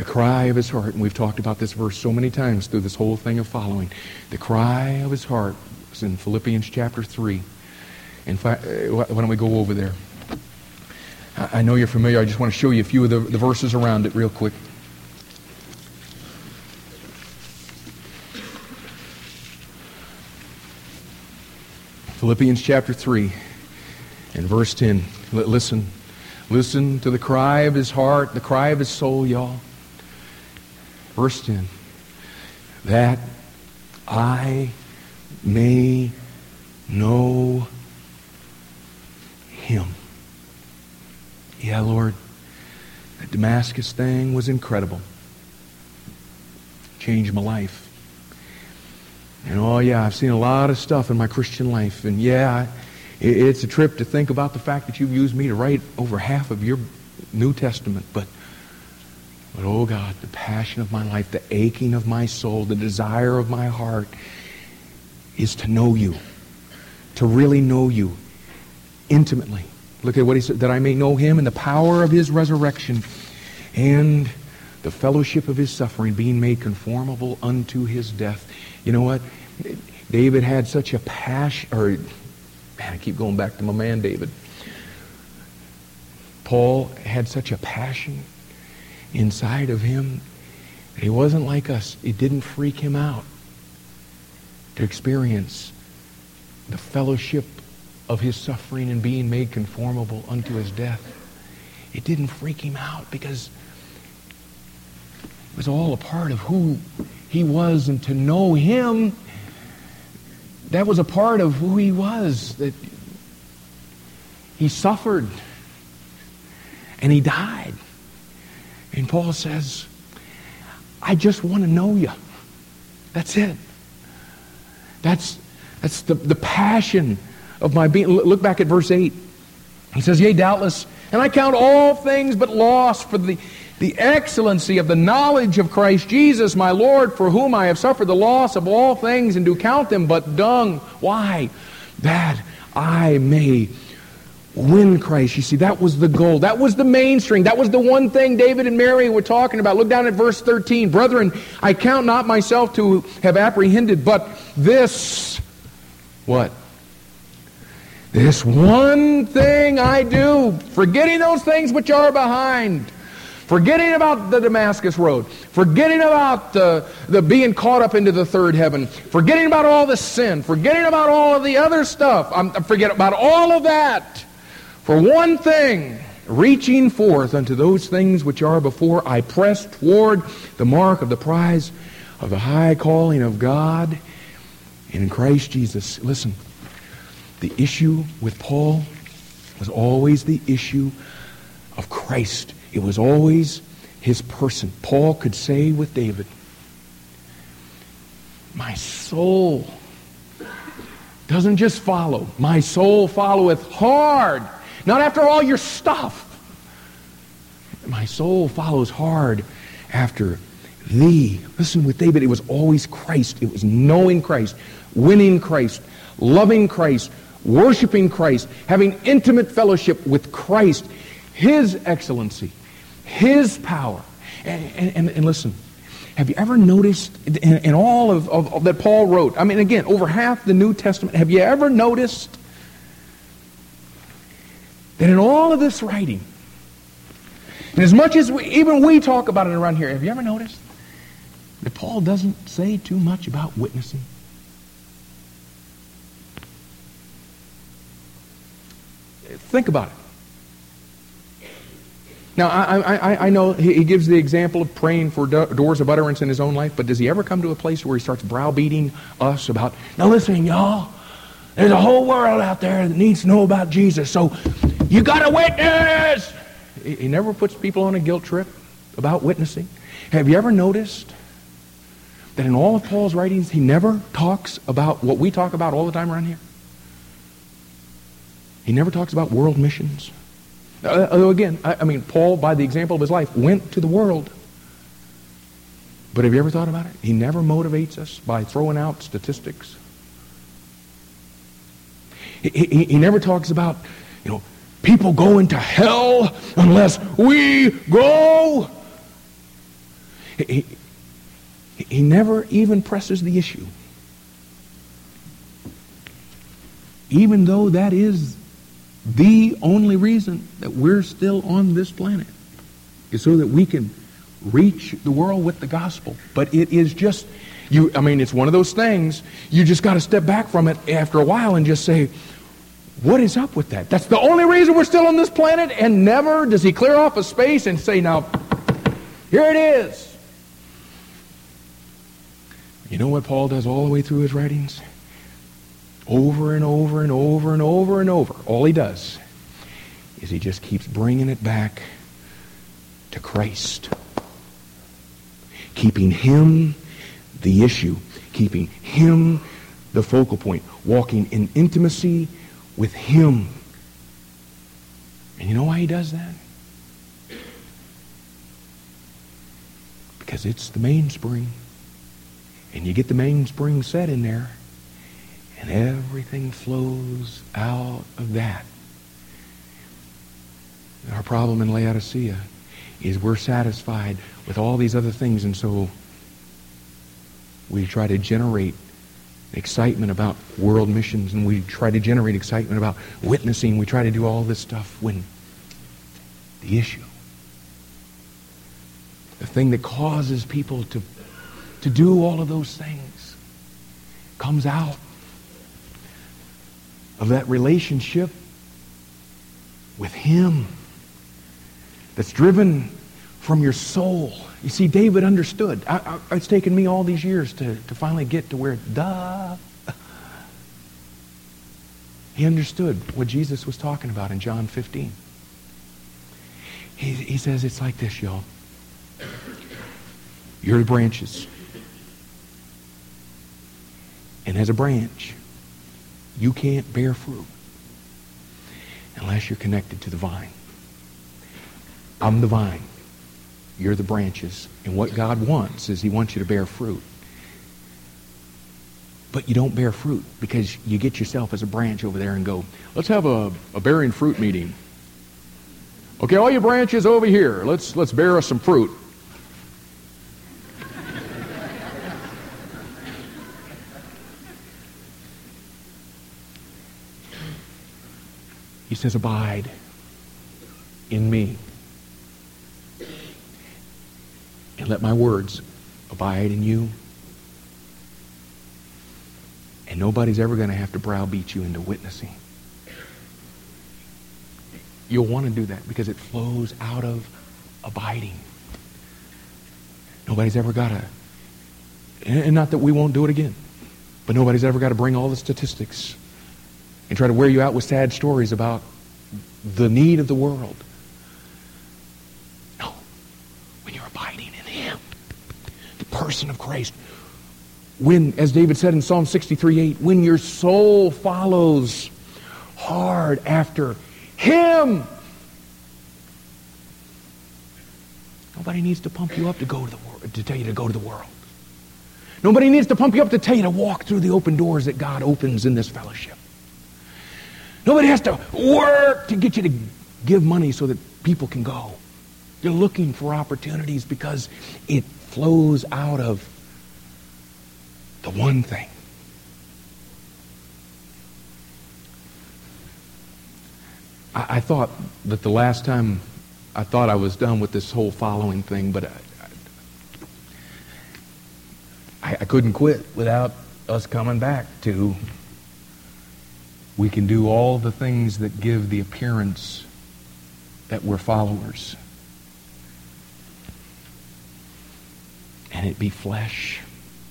the cry of his heart, and we've talked about this verse so many times through this whole thing of following. The cry of his heart is in Philippians chapter 3. In fact, uh, why don't we go over there? I know you're familiar. I just want to show you a few of the, the verses around it real quick. Philippians chapter 3 and verse 10. Listen. Listen to the cry of his heart, the cry of his soul, y'all. Verse 10. That I may know him. Yeah, Lord, that Damascus thing was incredible. Changed my life. And oh, yeah, I've seen a lot of stuff in my Christian life. And yeah, it's a trip to think about the fact that you've used me to write over half of your New Testament. But, but oh, God, the passion of my life, the aching of my soul, the desire of my heart is to know you, to really know you intimately. Look at what he said, that I may know him and the power of his resurrection and the fellowship of his suffering, being made conformable unto his death. You know what? David had such a passion, or, man, I keep going back to my man David. Paul had such a passion inside of him he wasn't like us. It didn't freak him out to experience the fellowship of his suffering and being made conformable unto his death. It didn't freak him out because It was all a part of who he was, and to know him, that was a part of who he was. That he suffered and he died. And Paul says, I just want to know you. That's it. That's, that's the, the passion of my being. Look back at verse 8. He says, Yea, doubtless, and I count all things but loss for the, the excellency of the knowledge of Christ Jesus, my Lord, for whom I have suffered the loss of all things, and do count them but dung. Why? That I may win Christ. You see, that was the goal. That was the mainstream. That was the one thing David and Mary were talking about. Look down at verse 13. Brethren, I count not myself to have apprehended, but this, what? This one thing I do, forgetting those things which are behind, forgetting about the Damascus road, forgetting about the, the being caught up into the third heaven, forgetting about all the sin, forgetting about all of the other stuff. I'm, I forget about all of that. For one thing, reaching forth unto those things which are before, I press toward the mark of the prize of the high calling of God in Christ Jesus. Listen, the issue with Paul was always the issue of Christ. It was always his person. Paul could say with David, My soul doesn't just follow, my soul followeth hard. Not after all your stuff. My soul follows hard after thee. Listen, with David, it was always Christ. It was knowing Christ, winning Christ, loving Christ, worshiping Christ, having intimate fellowship with Christ, His excellency, His power. And, and, and listen, have you ever noticed in, in all of, of, of, that Paul wrote, I mean, again, over half the New Testament, have you ever noticed that in all of this writing, and as much as we, even we talk about it around here, have you ever noticed that Paul doesn't say too much about witnessing? Think about it. Now, I, I, I know he gives the example of praying for doors of utterance in his own life, but does he ever come to a place where he starts browbeating us about, now listen, y'all, there's a whole world out there that needs to know about Jesus, so you got to witness! He, never puts people on a guilt trip about witnessing. Have you ever noticed that in all of Paul's writings, he never talks about what we talk about all the time around here? He never talks about world missions. Uh, uh, again, I, I mean, Paul, by the example of his life, went to the world. But have you ever thought about it? He never motivates us by throwing out statistics. He, he, never talks about, you know, people going to hell unless we go. He, he, he never even presses the issue. Even though that is the only reason that we're still on this planet is so that we can reach the world with the gospel. But it is just, you, I mean, it's one of those things, you just got to step back from it after a while and just say, what is up with that? That's the only reason we're still on this planet, and never does he clear off a space and say, now, here it is. You know what Paul does all the way through his writings? over and over and over and over and over. All he does is he just keeps bringing it back to Christ. Keeping him the issue, keeping him the focal point, walking in intimacy with him. And you know why he does that? Because it's the mainspring. And you get the mainspring set in there and everything flows out of that. Our problem in Laodicea is we're satisfied with all these other things, and so we try to generate excitement about world missions, and we try to generate excitement about witnessing. We try to do all this stuff when the issue, the thing that causes people to, to do all of those things, comes out of that relationship with Him that's driven from your soul You see, David understood. I, I, it's taken me all these years to, to finally get to where, duh. He understood what Jesus was talking about in John 15. He, he says it's like this, y'all. You're the branches. And as a branch, you can't bear fruit unless you're connected to the vine. I'm the vine. You're the branches. And what God wants is he wants you to bear fruit. But you don't bear fruit because you get yourself as a branch over there and go, let's have a, a bearing fruit meeting. Okay, all you branches over here, let's, let's bear us some fruit. He says, Abide in me. And let my words abide in you. And nobody's ever going to have to browbeat you into witnessing. You'll want to do that because it flows out of abiding. Nobody's ever got to, and not that we won't do it again, but nobody's ever got to bring all the statistics and try to wear you out with sad stories about the need of the world. No. When you're abiding in Him, the person of Christ, when, as David said in Psalm 63 8, when your soul follows hard after him. Nobody needs to pump you up to go to the world, to tell you to go to the world. Nobody needs to pump you up to tell you to walk through the open doors that God opens in this fellowship. Nobody has to work to get you to give money so that people can go. You're looking for opportunities because it flows out of the one thing I, I, thought that the last time I thought I was done with this whole following thing, but I, I, I couldn't quit without us coming back to we can do all the things that give the appearance that we're followers. And it be flesh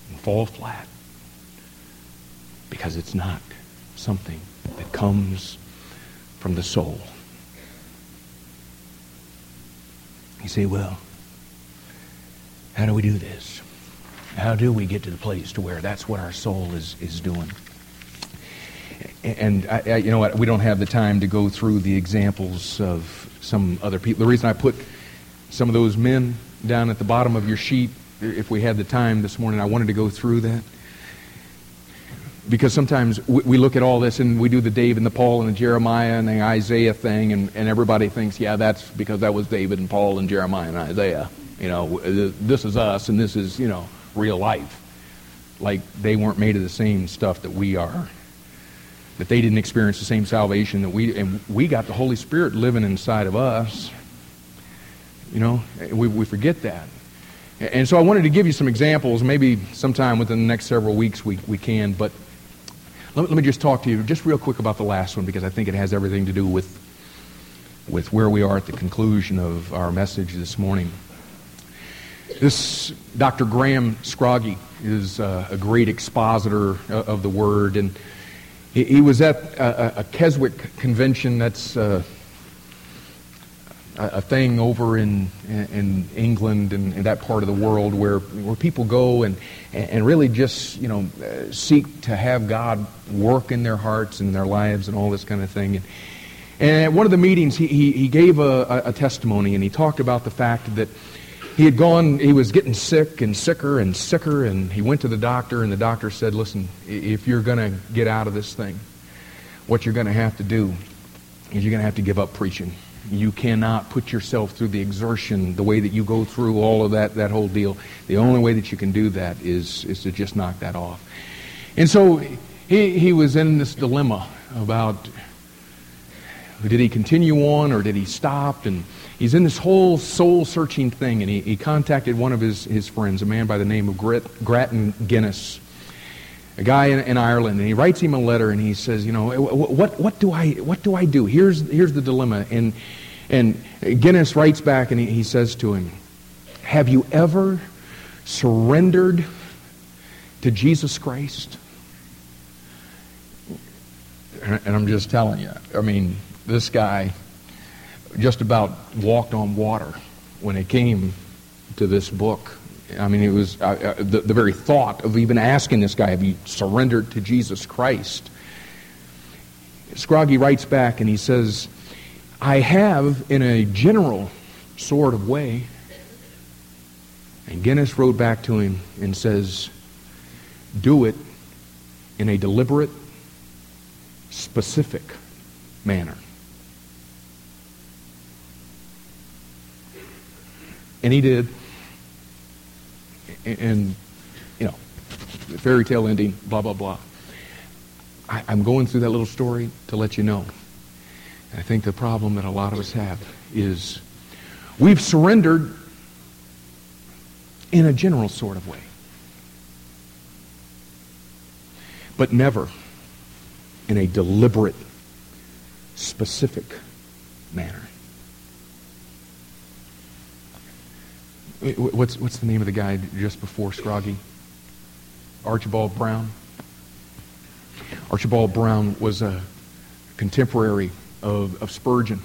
and fall flat because it's not something that comes from the soul. You say, well, how do we do this? How do we get to the place to where that's what our soul is, is doing? And I, I, you know what? We don't have the time to go through the examples of some other people. The reason I put some of those men down at the bottom of your sheet, if we had the time this morning, I wanted to go through that because sometimes we, look at all this and we do the David and the Paul and the Jeremiah and the Isaiah thing, and, and everybody thinks, yeah, that's because that was David and Paul and Jeremiah and Isaiah. You know, this is us and this is, you know, real life. Like they weren't made of the same stuff that we are. That they didn't experience the same salvation that we, and we got the Holy Spirit living inside of us. You know, we, we forget that. And so I wanted to give you some examples. Maybe sometime within the next several weeks we, we can, but let, let me just talk to you just real quick about the last one because I think it has everything to do with, with where we are at the conclusion of our message this morning. This Dr. Graham Scroggie is uh, a great expositor of the Word, and he, he was at a, a, Keswick convention that's uh, a thing over in, in England and, and, that part of the world where, where people go and, and really just, you know, seek to have God work in their hearts and their lives and all this kind of thing. And, and at one of the meetings, he, he, he gave a, a testimony and he talked about the fact that he had gone, he was getting sick and sicker and sicker, and he went to the doctor, and the doctor said, Listen, if you're going to get out of this thing, what you're going to have to do is you're going to have to give up preaching. You cannot put yourself through the exertion the way that you go through all of that, that whole deal. The only way that you can do that is, is to just knock that off. And so he, he was in this dilemma about did he continue on or did he stop? And he's in this whole soul searching thing. And he, he contacted one of his, his friends, a man by the name of Grat, Grattan Guinness a guy in, in, Ireland, and he writes him a letter, and he says, you know, what, what, do I, what do I do? Here's, here's the dilemma. And, and Guinness writes back, and he, says to him, Have you ever surrendered to Jesus Christ? And I'm just telling you, I mean, this guy just about walked on water when it came to this book. I mean, it was uh, the, the very thought of even asking this guy, have you surrendered to Jesus Christ? Scroggie writes back and he says, I have in a general sort of way. And Guinness wrote back to him and says, do it in a deliberate, specific manner. And he did. And, you know, fairy tale ending, blah, blah, blah. I, am going through that little story to let you know. I think the problem that a lot of us have is we've surrendered in a general sort of way, but never in a deliberate, specific manner. What's, what's the name of the guy just before Scroggie? Archibald Brown. Archibald Brown was a contemporary of, of Spurgeon.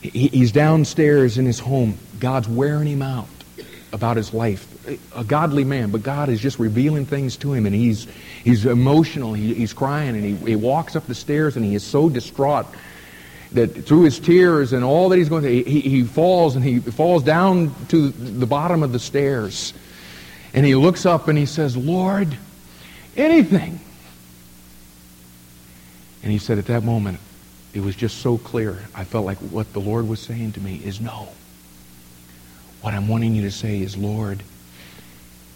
He, he's downstairs in his home. God's wearing him out about his life. A godly man, but God is just revealing things to him, and he's, he's emotional. He, he's crying, and he, he walks up the stairs, and he is so distraught that through his tears and all that he's going through, he, he falls and he falls down to the bottom of the stairs. And he looks up and he says, Lord, anything. And he said, at that moment, it was just so clear. I felt like what the Lord was saying to me is no. What I'm wanting you to say is, Lord,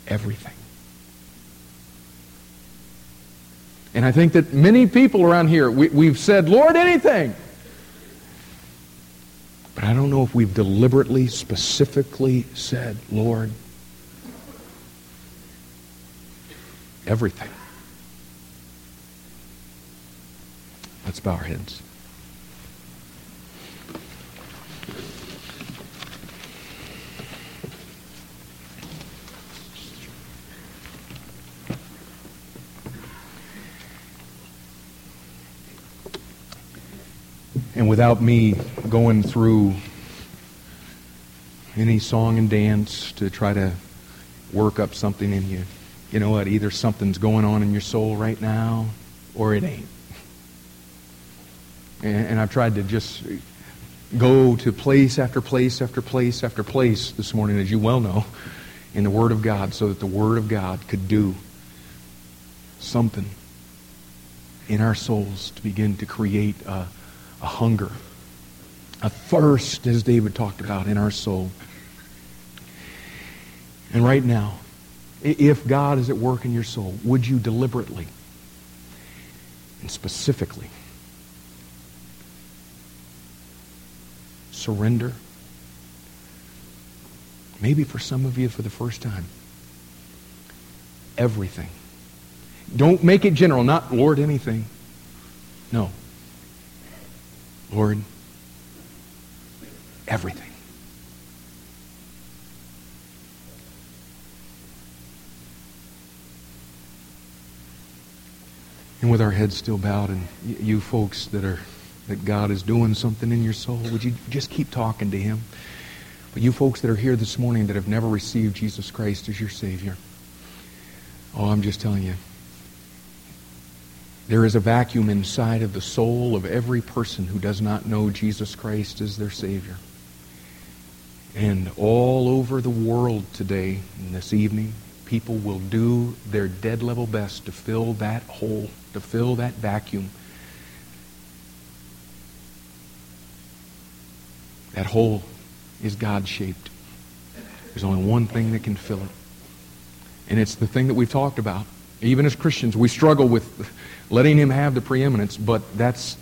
everything. And I think that many people around here, we, have said, Lord, anything. But I don't know if we've deliberately, specifically said, Lord, everything. Let's bow our heads. And without me going through any song and dance to try to work up something in you, you know what? Either something's going on in your soul right now or it ain't. And, and I've tried to just go to place after place after place after place this morning, as you well know, in the Word of God so that the Word of God could do something in our souls to begin to create a a hunger, a thirst, as David talked about, in our soul. And right now, if God is at work in your soul, would you deliberately and specifically surrender? Maybe for some of you for the first time. Everything. Don't make it general, not Lord anything. No. Lord, everything. And with our heads still bowed, and you folks that are that God is doing something in your soul, would you just keep talking to Him? But you folks that are here this morning that have never received Jesus Christ as your Savior, oh, I'm just telling you, there is a vacuum inside of the soul of every person who does not know Jesus Christ as their Savior. And all over the world today, and this evening, people will do their dead level best to fill that hole, to fill that vacuum. That hole is God shaped. There's only one thing that can fill it. And it's the thing that we've talked about. Even as Christians, we struggle with letting him have the preeminence, but that's,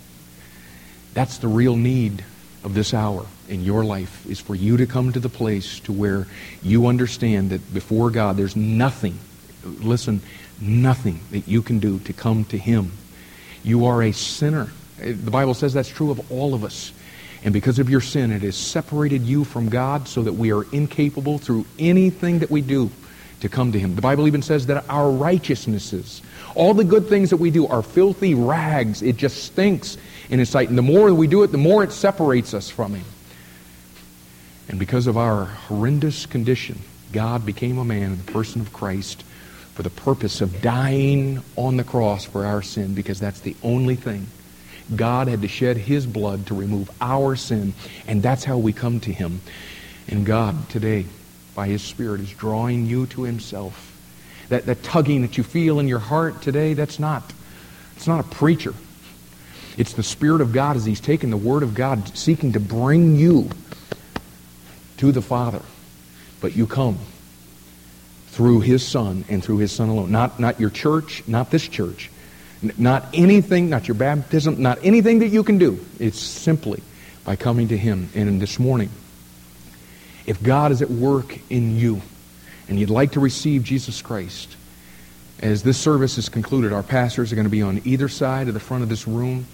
that's the real need of this hour in your life is for you to come to the place to where you understand that before God there's nothing, listen, nothing that you can do to come to him. You are a sinner. The Bible says that's true of all of us. And because of your sin, it has separated you from God so that we are incapable through anything that we do to come to Him. The Bible even says that our righteousnesses, all the good things that we do, are filthy rags. It just stinks in His sight. And the more we do it, the more it separates us from Him. And because of our horrendous condition, God became a man in the person of Christ for the purpose of dying on the cross for our sin because that's the only thing. God had to shed his blood to remove our sin, and that's how we come to him. And God today, by his Spirit, is drawing you to himself. That, that tugging that you feel in your heart today, that's not, it's not a preacher. It's the Spirit of God as he's taken the Word of God, seeking to bring you to the Father. But you come through his Son and through his Son alone. Not, not your church, not this church. Not anything, not your baptism, not anything that you can do. It's simply by coming to him. And this morning, if God is at work in you and you'd like to receive Jesus Christ, as this service is concluded, our pastors are going to be on either side of the front of this room.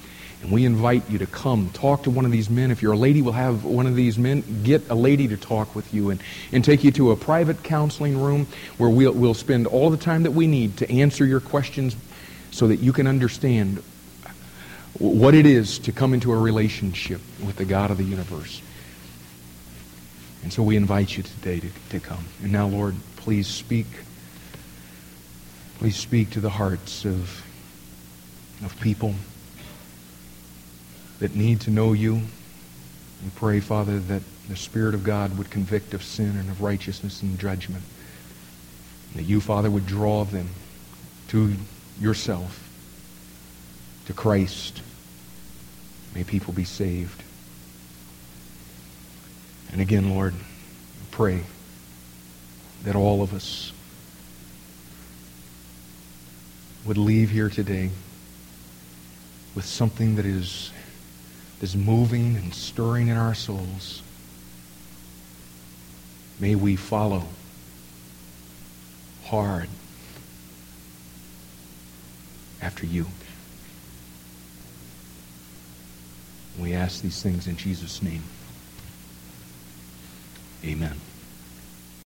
And we invite you to come talk to one of these men. If you're a lady, we'll have one of these men get a lady to talk with you and, and take you to a private counseling room where we'll, we'll spend all the time that we need to answer your questions so that you can understand what it is to come into a relationship with the God of the universe. And so we invite you today to, to come. And now, Lord, please speak. Please speak to the hearts of, of people that need to know you. We pray, Father, that the Spirit of God would convict of sin and of righteousness and judgment. That you, Father, would draw them to yourself, to Christ. May people be saved. And again, Lord, pray that all of us would leave here today with something that is is moving and stirring in our souls. May we follow hard after you. We ask these things in Jesus' name. Amen.